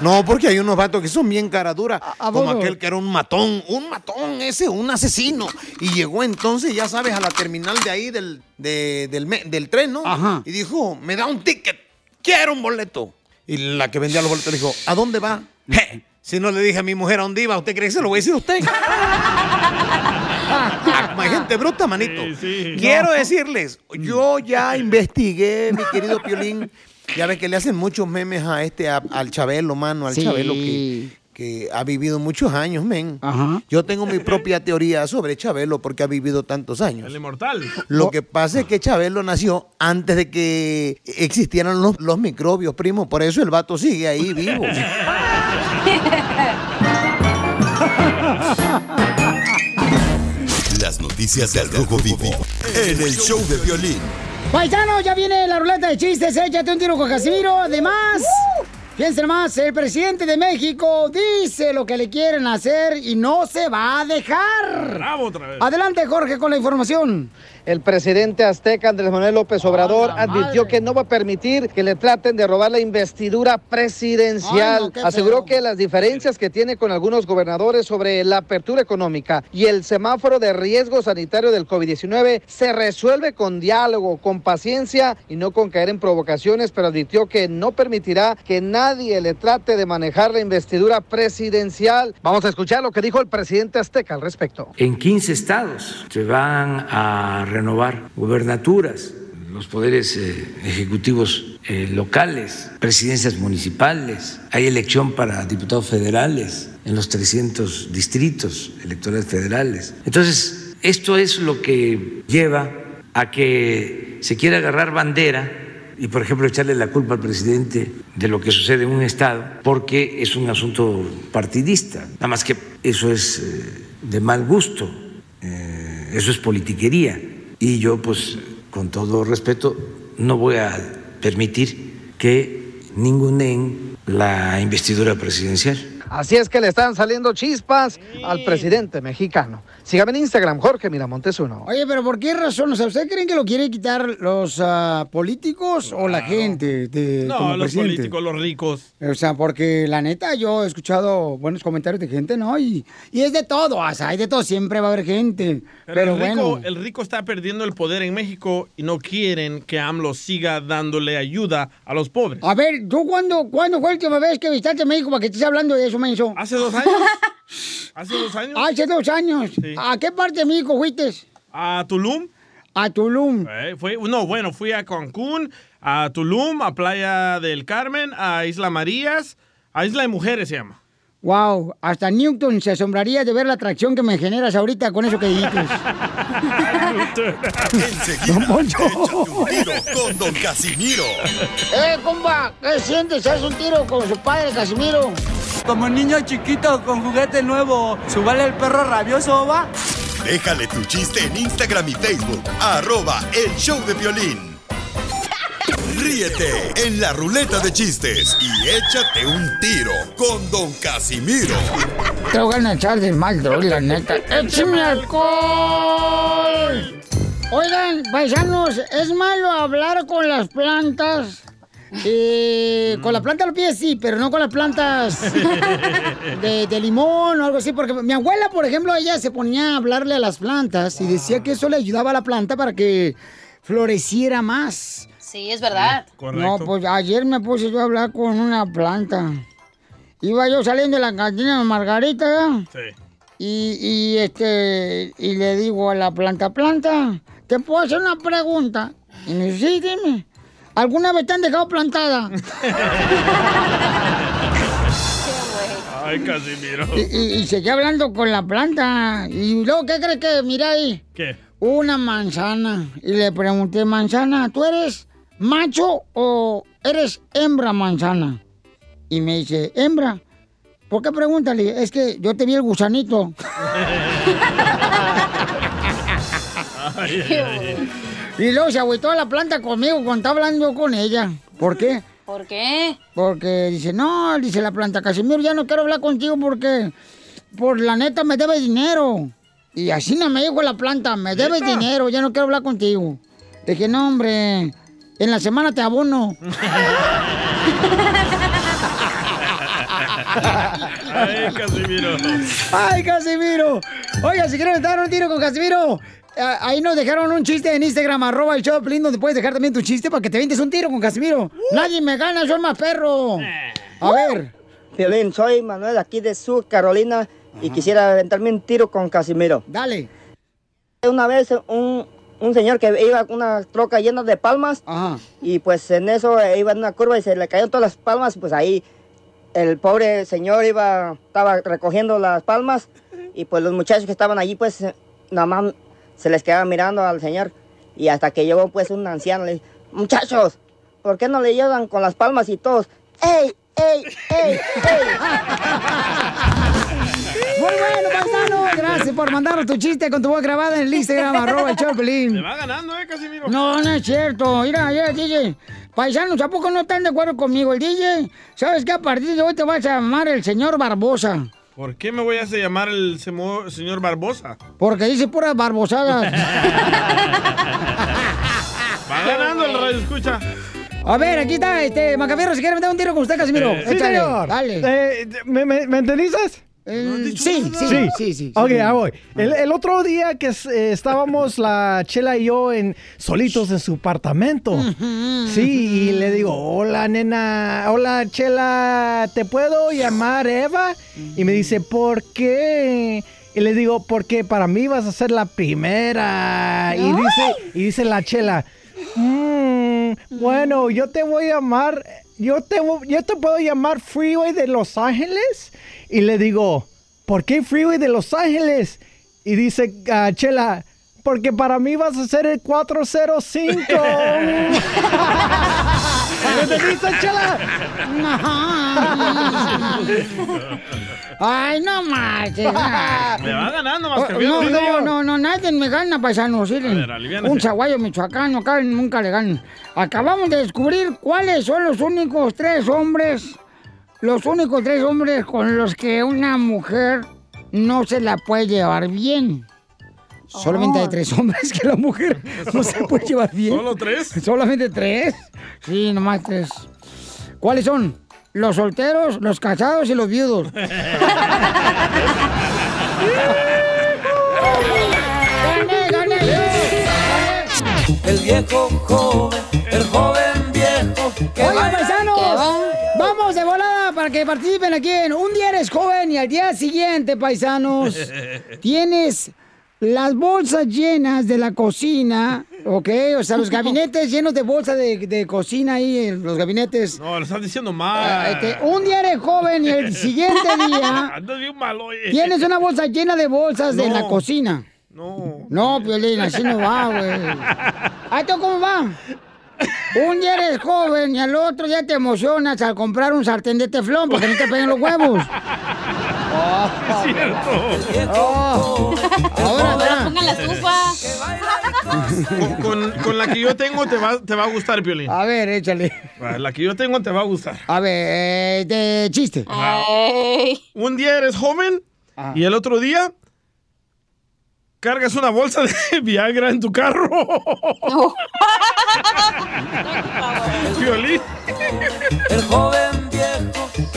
No, porque hay unos vatos que son bien caraduras, como aquel que era un matón, un matón ese, un asesino. Y llegó entonces, ya sabes, a la terminal de ahí del, de- del, del tren, ¿no? Y dijo, me da un ticket, quiero un boleto. Y la que vendía los boletos le dijo, ¿a dónde va? "Je, si no le dije a mi mujer a dónde iba, ¿usted cree que se lo voy a decir a usted? Ah, hay gente bruta, manito. Quiero No. decirles, yo ya investigué, mi querido Piolín. Ya ves que le hacen muchos memes a este, a- al Chabelo, mano, al Sí. Chabelo que, que ha vivido muchos años, men. Yo tengo mi propia teoría sobre Chabelo porque ha vivido tantos años. El inmortal. Lo que pasa es que Chabelo nació antes de que existieran los, los microbios, primo. Por eso el vato sigue ahí vivo. Las noticias del Rojo Vivo en el show de violín. Paisano, ya viene la ruleta de chistes. Échate un tiro con Casimiro. Además, fíjense más, el presidente de México dice lo que le quieren hacer y no se va a dejar. Bravo otra vez. Adelante, Jorge, con la información. El presidente azteca Andrés Manuel López Obrador advirtió que no va a permitir que le traten de robar la investidura presidencial. Ay, no, qué Aseguró que las diferencias que tiene con algunos gobernadores sobre la apertura económica y el semáforo de riesgo sanitario del COVID-19 se resuelve con diálogo, con paciencia y no con caer en provocaciones, pero advirtió que no permitirá que nadie le trate de manejar la investidura presidencial. Vamos a escuchar lo que dijo el presidente azteca al respecto. En 15 estados se van a renovar gubernaturas, los poderes eh, ejecutivos eh, locales, presidencias municipales, hay elección para diputados federales en los 300 distritos electorales federales. Entonces, esto es lo que lleva a que se quiera agarrar bandera y, por ejemplo, echarle la culpa al presidente de lo que sucede en un Estado, porque es un asunto partidista. Nada más que eso es eh, de mal gusto, eso es politiquería. Y yo, pues, con todo respeto, no voy a permitir que ningunen la investidura presidencial. Así es que le están saliendo chispas al presidente mexicano. Sígame en Instagram, Jorge Miramontes uno. Oye, pero ¿por qué razón? O sea, ¿ustedes creen que lo quiere quitar los ah, políticos o la gente? De, No, como los presidente? políticos, los ricos. O sea, porque la neta yo he escuchado buenos comentarios de gente, ¿no? Y, y es de todo, o sea, hay de todo, siempre va a haber gente. Pero, el, rico, bueno. el rico está perdiendo el poder en México y no quieren que AMLO siga dándole ayuda a los pobres. A ver, ¿tú cuándo, cuándo fue la última vez que visitaste México para que estés hablando de eso, menso? ¿Hace dos años? ¿Hace dos años? Hace dos años. ¿A qué parte de México fuiste? ¿A Tulum? A Tulum. Eh, fue, no, bueno, fui a Cancún, a Tulum, a Playa del Carmen, a Isla Marías, a Isla de Mujeres se llama. Wow, hasta Newton se asombraría de ver la atracción que me generas ahorita con eso que dijiste. Enseguida, échate un tiro con Don Casimiro. ¡Eh, compa! ¿Qué sientes? ¿Haz un tiro con su padre, Casimiro? Como niño chiquito con juguete nuevo, ¿subale el perro rabioso, va? Déjale tu chiste en Instagram y Facebook. Arroba el show de violín. Ríete en la ruleta de chistes y échate un tiro con Don Casimiro. Te voy a echar de mal, la neta. ¡Échame alcohol! Oigan, paisanos, ¿es malo hablar con las plantas? Eh, con la planta de los pies sí, pero no con las plantas de, de limón o algo así. Porque mi abuela, por ejemplo, ella se ponía a hablarle a las plantas y decía que eso le ayudaba a la planta para que floreciera más. Sí, es verdad. No, pues ayer me puse yo a hablar con una planta. Iba yo saliendo de la cantina de Margarita. Y, y, este, y le digo a la planta, planta, ¿te puedo hacer una pregunta? Y me dice, sí, dime. ¿Alguna vez te han dejado plantada? Ay, Casimiro. y, y, y seguí hablando con la planta. Y luego, ¿qué crees que mira ahí? ¿Qué? Una manzana. Y le pregunté, manzana, ¿tú eres macho o eres hembra manzana? Y me dice, hembra. ¿Por qué pregúntale? Es que yo te vi el gusanito. Ay, ay, ay. Y luego se agüitó la planta conmigo cuando estaba hablando con ella. ¿Por qué? ¿Por qué? Porque dice, no, dice la planta, Casimiro, ya no quiero hablar contigo porque por la neta me debe dinero. Y así no me dijo la planta, me debes ¿Neta? dinero, ya no quiero hablar contigo. Le dije, no, hombre, en la semana te abono. Ay, Casimiro. ¡Ay, Casimiro! Oiga, si quieren dar un tiro con Casimiro, ahí nos dejaron un chiste en Instagram, arroba el show donde puedes dejar también tu chiste para que te vientes un tiro con Casimiro. Nadie me gana, soy más perro. A ver. Violín, soy Manuel aquí de Sur Carolina y quisiera aventarme un tiro con Casimiro. Dale. Una vez un, un señor que iba con una troca llena de palmas y pues en eso eh, iba en una curva y se le cayeron todas las palmas, pues ahí el pobre señor iba, estaba recogiendo las palmas y pues los muchachos que estaban allí pues eh, nada más se les quedaban mirando al señor y hasta que llegó pues un anciano le dijo, muchachos, ¿por qué no le ayudan con las palmas y todos? ¡Ey, ey, ey, ey! Muy bueno, paisano. Gracias por mandarnos tu chiste con tu voz grabada en el Instagram, arroba el Piolín. Me va ganando, ¿eh, Casimiro? No, no es cierto. Mira, mira, DJ. Paisanos, ¿a poco no están de acuerdo conmigo? El DJ, ¿sabes qué? A partir de hoy te vas a llamar el señor Barbosa. ¿Por qué me voy a hacer llamar el semo- señor Barbosa? Porque dice puras barbosadas. Va ganando el radio, escucha. A ver, aquí está, este, Macafierro, si quiere meter un tiro con usted, Casimiro. Sí, Échale, señor. Dale. Eh, ¿me, me? Eh, sí, sí, sí, sí, Ok, sí. ahí voy. El, el otro día que eh, estábamos la Chela y yo en solitos en su apartamento. Sí, y le digo, hola nena, hola Chela, ¿te puedo llamar Eva? Y me dice, ¿por qué? Y le digo, porque para mí vas a ser la primera. Y dice, y dice la Chela, "Mm, bueno, yo te voy a llamar, yo te, yo te puedo llamar Freeway de Los Ángeles. Y le digo, ¿por qué Freeway de Los Ángeles? Y dice ah, Chela, porque para mí vas a ser el 405. ¡Permiso, chela! Ay, no marches. Me va ganando más que Oh, No, no, no, no, nadie me gana, ver, aliviánese. Un chaguayo michoacano, acá nunca le ganan. Acabamos de descubrir cuáles son los únicos tres hombres, los únicos tres hombres con los que una mujer no se la puede llevar bien. Solamente Oh. hay tres hombres que la mujer no se puede llevar bien. ¿Solo tres? ¿Solamente tres? Sí, nomás tres. ¿Cuáles son? Los solteros, los casados y los viudos. ¡Gané, gané! El viejo joven, el joven viejo. que baila y paisanos, que va. vamos de volada para que participen aquí en Un día eres joven y al día siguiente, paisanos, tienes las bolsas llenas de la cocina, ¿ok? O sea, los gabinetes llenos de bolsas de, de cocina ahí, en los gabinetes. No, lo estás diciendo mal. este, un día eres joven y el siguiente día Andas bien mal, oye. tienes una bolsa llena de bolsas de la cocina. No. No, Piolín, así no va, güey. ¿Ah, tú cómo va? Un día eres joven y al otro día te emocionas al comprar un sartén de teflón porque no te peguen los huevos. Es cierto. Oh. Ahora, Pero ahora. pongan la estufa. Con, con- con la que yo tengo te va, te va a gustar, Piolín. A ver, échale. La que yo tengo te va a gustar. A ver, eh, de chiste. Un día eres joven Ah. y el otro día cargas una bolsa de Viagra en tu carro. Piolín. El joven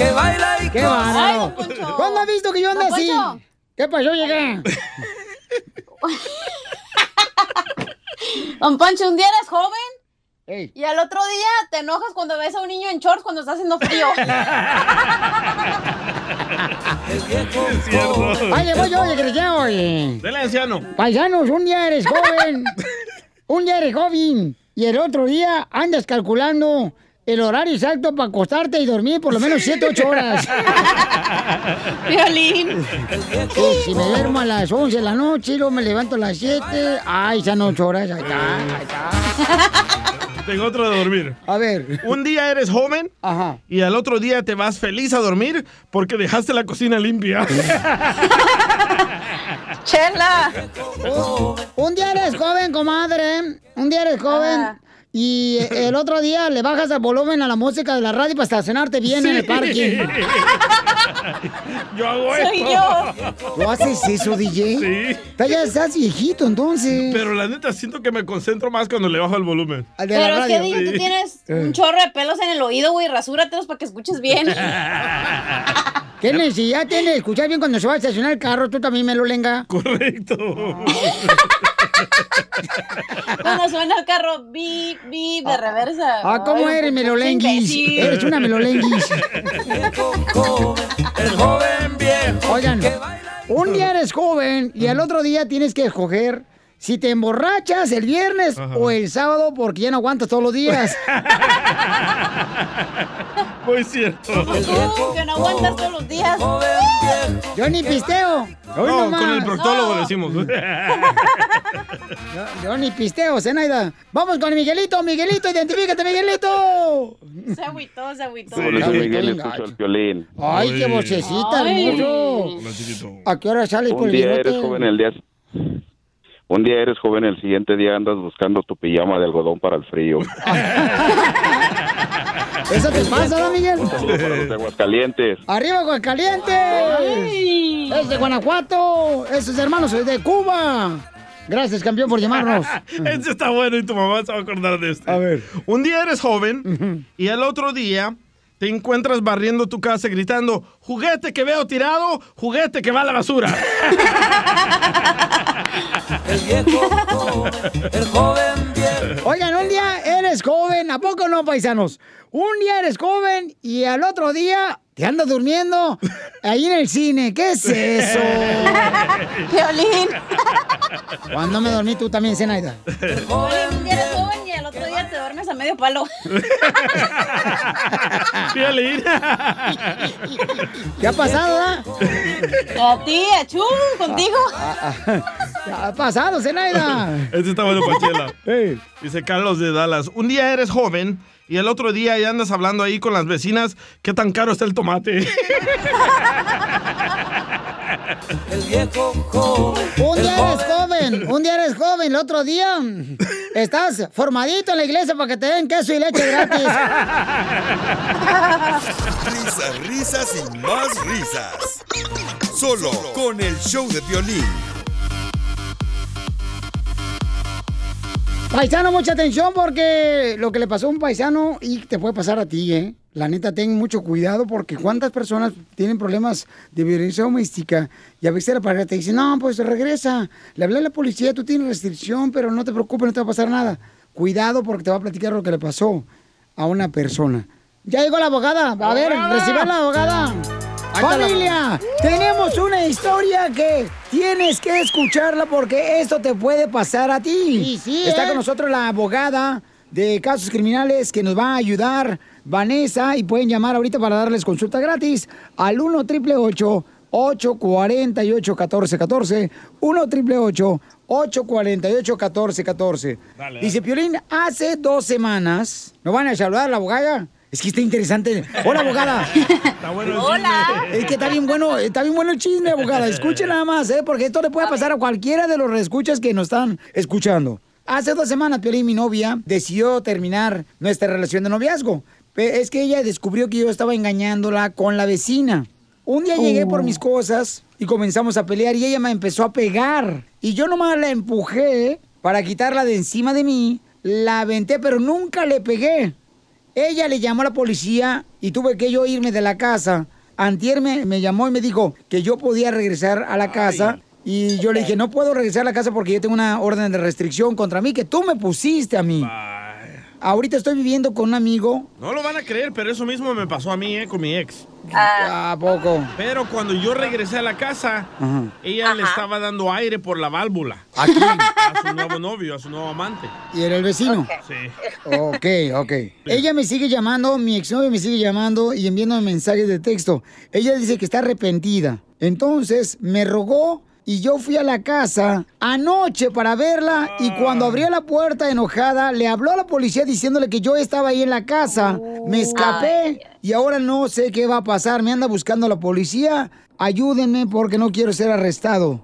que baila y ¡Qué bárbaro! ¿Cuándo has visto que yo ando así? ¿Qué pasó, llegué? Don Pancho, un día eres joven Ey. y al otro día te enojas cuando ves a un niño en shorts cuando está haciendo frío. Es cierto. Ay, voy yo, oye, oye. Dele, anciano. Paisanos, un día eres joven, un día eres joven y el otro día andas calculando el horario exacto para acostarte y dormir por lo menos 7, 8 horas. Violín. Si me duermo a las 11 de la noche y luego me levanto a las 7, ay, son 8 horas, ahí está, ahí está. Tengo otro de dormir. A ver. Un día eres joven Ajá. y al otro día te vas feliz a dormir porque dejaste la cocina limpia. Chela. Un, un día eres joven, comadre, un día eres joven. Ah. Y el otro día le bajas el volumen a la música de la radio para estacionarte bien en el parking. Yo hago Soy esto. yo. ¿Lo haces eso, DJ? Sí. Tú Ya estás viejito, entonces. Pero la neta siento que me concentro más cuando le bajo el volumen. Al de la Pero es que. DJ, tú Sí. tienes Eh. un chorro de pelos en el oído, güey. Rasúratelos para que escuches bien. ¿Qué necesidad tiene de escuchar bien cuando se va a estacionar el carro? Tú también me lo lenga. Correcto. Cuando suena el carro, bip, bip, de reversa. Ah, ¿cómo Ay, eres, melolenguis? Eres una melolenguis. El joven viejo. Oigan, un día eres joven y al otro día tienes que escoger si te emborrachas el viernes o el sábado porque ya no aguantas todos los días. Muy cierto. Tú, que no aguantas todos los días. Yo ni pisteo. Hoy No, nomás. con el proctólogo No. decimos. Yo, yo ni pisteo, Zenaida. Vamos con Miguelito. Miguelito, identifícate, Miguelito. Se agüitó, se agüitó. Sí. Miguel, el violín. Ay, qué vocecita, Ay. hermoso. ¿A qué hora sales por Un el día bigote? eres joven, el día... Un día eres joven, el siguiente día andas buscando tu pijama de algodón para el frío. ¿Eso te pasa, ¿no, Miguel? Saludos para los de Aguascalientes. ¡Arriba, Aguascalientes! Es de Guanajuato. Esos hermanos es de Cuba. Gracias, campeón, por llamarnos. Este está bueno y tu mamá se va a acordar de este. A ver. Un día eres joven y al otro día te encuentras barriendo tu casa gritando, juguete que veo tirado, juguete que va a la basura. El viejo joven, el joven viejo. Oigan, un día eres joven, ¿a poco no, paisanos? Un día eres joven y al otro día te andas durmiendo ahí en el cine. ¿Qué es eso? Violín. Cuando me dormí tú también, Zenaida. Oye, un día eres joven y a medio palo. Violín. ¿Qué ha pasado, ah? A ti, a Chu, contigo. ¿Qué ha pasado, Zenaida? Este está bueno, Pachela. Ey. Dice Carlos de Dallas. Un día eres joven y el otro día ya andas hablando ahí con las vecinas qué tan caro está el tomate. El viejo joven. Un día eres joven, un día eres joven, el otro día estás formadito en la iglesia para que te den queso y leche gratis. Risas, risas y más risas. Solo con el show de violín. Paisano, mucha atención porque lo que le pasó a un paisano y te puede pasar a ti, ¿eh? La neta, ten mucho cuidado porque cuántas personas tienen problemas de violencia doméstica y a veces la pareja te dice, no, pues regresa. Le hablé a la policía, tú tienes restricción, pero no te preocupes, no te va a pasar nada. Cuidado porque te va a platicar lo que le pasó a una persona. Ya llegó la abogada. A ver, recibe a la abogada. Familia, tenemos una historia que tienes que escucharla porque esto te puede pasar a ti. Está ¿eh? con nosotros la abogada de casos criminales que nos va a ayudar, Vanessa, y pueden llamar ahorita para darles consulta gratis al 1 888 848 1414 1 888 848 1414 Dale, Dice Piolín, hace dos semanas, ¿nos van a saludar la abogada? Es que está interesante. Hola, abogada. Está bueno el Hola. chisme. Es que está bien bueno, está bien bueno el chisme, abogada. Escuchen nada más, ¿eh? Porque esto le puede pasar a cualquiera de los reescuchas que nos están escuchando. Hace dos semanas, Piolín, mi novia, decidió terminar nuestra relación de noviazgo. Es que ella descubrió que yo estaba engañándola con la vecina. Un día llegué por mis cosas y comenzamos a pelear y ella me empezó a pegar. Y yo nomás la empujé para quitarla de encima de mí, la aventé, pero nunca le pegué. Ella le llamó a la policía y tuve que yo irme de la casa. Antier me, me llamó y me dijo que yo podía regresar a la casa. Y yo le dije, no puedo regresar a la casa porque yo tengo una orden de restricción contra mí que tú me pusiste a mí. Ahorita estoy viviendo con un amigo. No lo van a creer, pero eso mismo me pasó a mí, eh, con mi ex. ¿A poco? Pero cuando yo regresé a la casa, Ajá. ella le estaba dando aire por la válvula. ¿A quién? A su nuevo novio, a su nuevo amante. ¿Y era el vecino? Sí. Ok, ok. Ella me sigue llamando, mi exnovio me sigue llamando y enviando mensajes de texto. Ella dice que está arrepentida. Entonces me rogó y yo fui a la casa anoche para verla y cuando abrió la puerta enojada le habló a la policía diciéndole que yo estaba ahí en la casa. Me escapé y ahora no sé qué va a pasar. Me anda buscando la policía. Ayúdenme porque no quiero ser arrestado.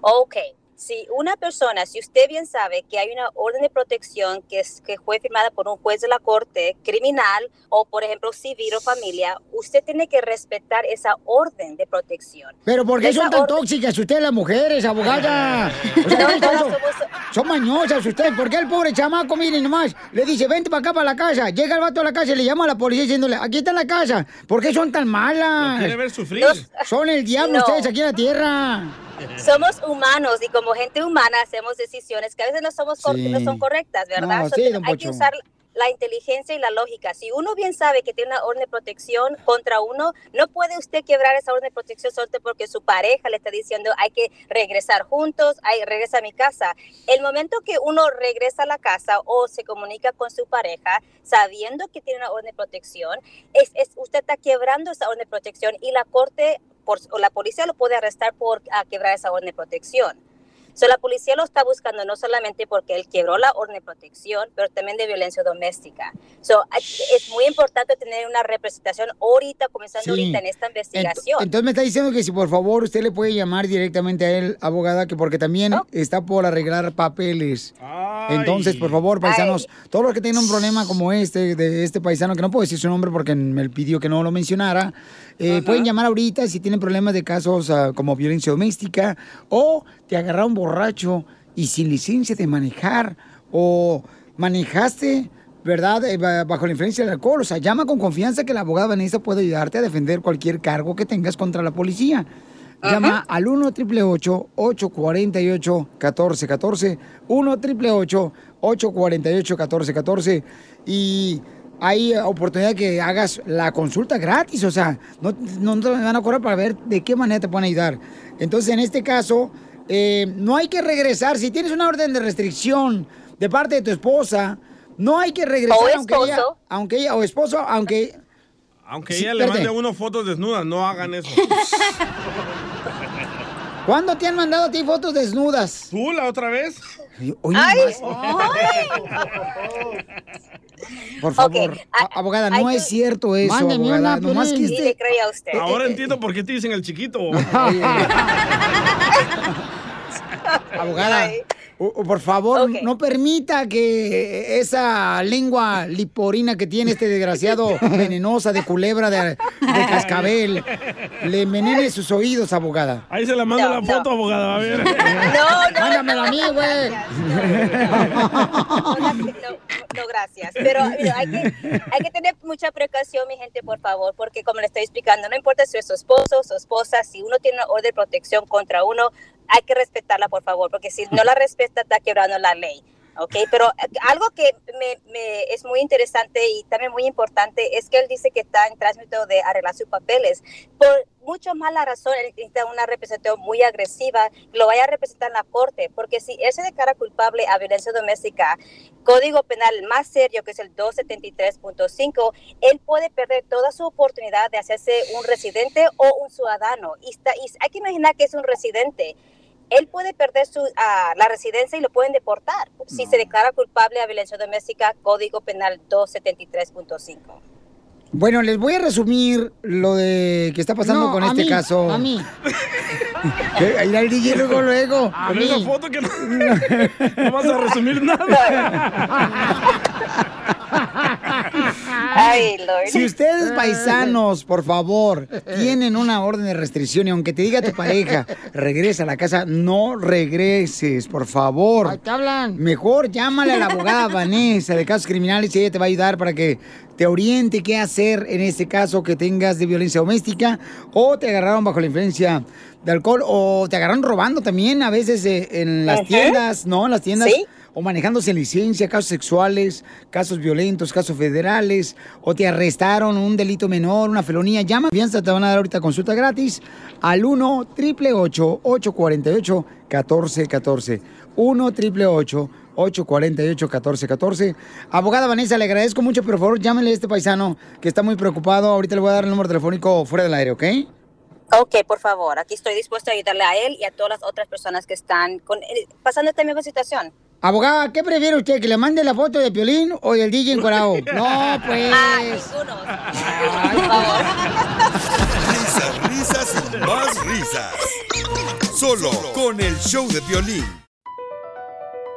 Ok, si una persona, si usted bien sabe que hay una orden de protección que, es, que fue firmada por un juez de la corte criminal o, por ejemplo, civil o familia, usted tiene que respetar esa orden de protección. Pero ¿por qué Esa son tan orden- tóxicas ustedes las mujeres, abogada? O sea, No, son, todas son- somos- son mañosas ustedes. ¿Por qué el pobre chamaco, miren nomás, le dice, vente para acá, para la casa? Llega el vato a la casa y le llama a la policía diciéndole, aquí está la casa. ¿Por qué son tan malas? Lo quiere ver sufrir. Son el diablo No. ustedes aquí en la tierra. Somos humanos y como gente humana hacemos decisiones que a veces no, somos cor- Sí. no son correctas, ¿verdad? No, So, sí, hay que usar la inteligencia y la lógica. Si uno bien sabe que tiene una orden de protección contra uno, no puede usted quebrar esa orden de protección solo porque su pareja le está diciendo hay que regresar juntos, hay regresa a mi casa. El momento que uno regresa a la casa o se comunica con su pareja sabiendo que tiene una orden de protección, es, es- usted está quebrando esa orden de protección y la corte por- o la policía lo puede arrestar por ah, quebrar esa orden de protección. So, la policía lo está buscando no solamente porque él quebró la orden de protección, pero también de violencia doméstica. So, es muy importante tener una representación ahorita, comenzando Sí. ahorita en esta investigación. Entonces me está diciendo que si por favor usted le puede llamar directamente a él, abogada, que porque también está por arreglar papeles. Entonces, por favor, paisanos, todos los que tienen un problema como este, de este paisano, que no puedo decir su nombre porque me pidió que no lo mencionara, eh, pueden llamar ahorita si tienen problemas de casos ah, como violencia doméstica o te agarraron borracho y sin licencia de manejar o manejaste ¿verdad? Eh, ba- Bajo la influencia del alcohol. O sea, llama con confianza que la abogada Vanessa puede ayudarte a defender cualquier cargo que tengas contra la policía. Llama al 1 888 848 1414 1 888 848 1414 y hay oportunidad que hagas la consulta gratis, o sea, no, no te van a cobrar para ver de qué manera te pueden ayudar. Entonces, en este caso, eh, no hay que regresar. Si tienes una orden de restricción de parte de tu esposa, no hay que regresar O aunque ella, esposo. aunque ella, o esposo, aunque Aunque Sí, ella le mande a uno fotos desnudas, no hagan eso. ¿Cuándo te han mandado a ti fotos desnudas? ¿Tú la otra vez? Hoy Ay. Por favor, a- abogada, no es cierto eso, Mándeme abogada. una, Nomás que este-. Ahora entiendo por qué te dicen el chiquito. Abogada, o- por favor, no permita que esa lengua liporina que tiene este desgraciado venenosa de culebra de, de cascabel le envenene sus oídos, abogada. Ahí se la mando la foto, abogada, a ver. No, no. Mándamela a mí, güey. No, gracias. Pero mira, hay, que, hay que tener mucha precaución, mi gente, por favor, porque como le estoy explicando, no importa si es su esposo, su esposa, si uno tiene una orden de protección contra uno, hay que respetarla, por favor, porque si no la respeta, está quebrando la ley. ¿ok? Pero eh, algo que me, me es muy interesante y también muy importante es que él dice que está en tránsito de arreglar sus papeles. Por mucho más la razón, él necesita una representación muy agresiva lo vaya a representar en la corte, porque si él se declara culpable a violencia doméstica, código penal más serio, que es el 273.5, él puede perder toda su oportunidad de hacerse un residente o un ciudadano. Y, está, y hay que imaginar que es un residente él puede perder su, ah, la residencia y lo pueden deportar si se declara culpable a violencia doméstica, Código Penal 273.5. Bueno, les voy a resumir lo de que está pasando No, con a este mí, caso. a mí. Va el DJ luego, luego. Pero esa foto que no, no vas a resumir nada. Si ustedes paisanos, por favor, tienen una orden de restricción y aunque te diga tu pareja, regresa a la casa, no regreses, por favor. te hablan. Mejor llámale a la abogada Vanessa de casos criminales y ella te va a ayudar para que te oriente qué hacer en este caso que tengas de violencia doméstica o te agarraron bajo la influencia de alcohol o te agarraron robando también a veces eh, en las Ajá. tiendas, ¿no? En las tiendas. Sí. O manejando sin licencia, casos sexuales, casos violentos, casos federales, o te arrestaron un delito menor, una felonía. Llama, fianza, te van a dar ahorita consulta gratis al 1 888 848 1414 1 888 848 1414 Abogada Vanessa, le agradezco mucho, pero por favor llámele a este paisano que está muy preocupado. Ahorita le voy a dar el número telefónico fuera del aire, ¿ok? Ok, por favor, aquí estoy dispuesto a ayudarle a él y a todas las otras personas que están con, eh, pasando esta misma situación. Abogada, ¿qué prefiere usted? ¿Que le mande la foto de Piolín o del DJ encuerado? No, pues. Risas, risas y más risas. Solo con el show de violín.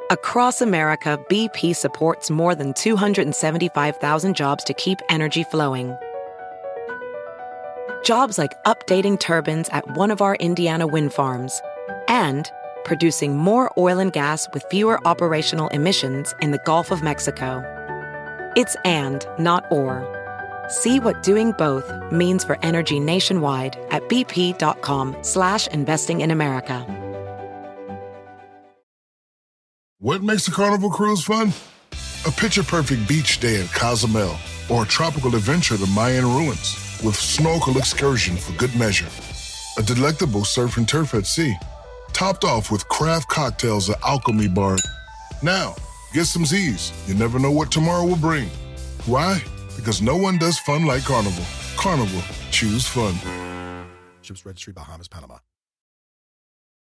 Across America, BP supports more than 275,000 jobs to keep energy flowing. Jobs like updating turbines at one of our Indiana wind farms and producing more oil and gas with fewer operational emissions in the Gulf of Mexico. It's and, not or. See what doing both means for energy nationwide at bp.com slash investing in America. What makes a carnival cruise fun? A picture perfect beach day in Cozumel or a tropical adventure to Mayan ruins with snorkel excursion for good measure. A delectable surf and turf at sea, topped off with craft cocktails at Alchemy Bar. Now, get some Z's. You never know what tomorrow will bring. Why? Because no one does fun like Carnival. Carnival, choose fun. Ships Registry, Bahamas, Panama.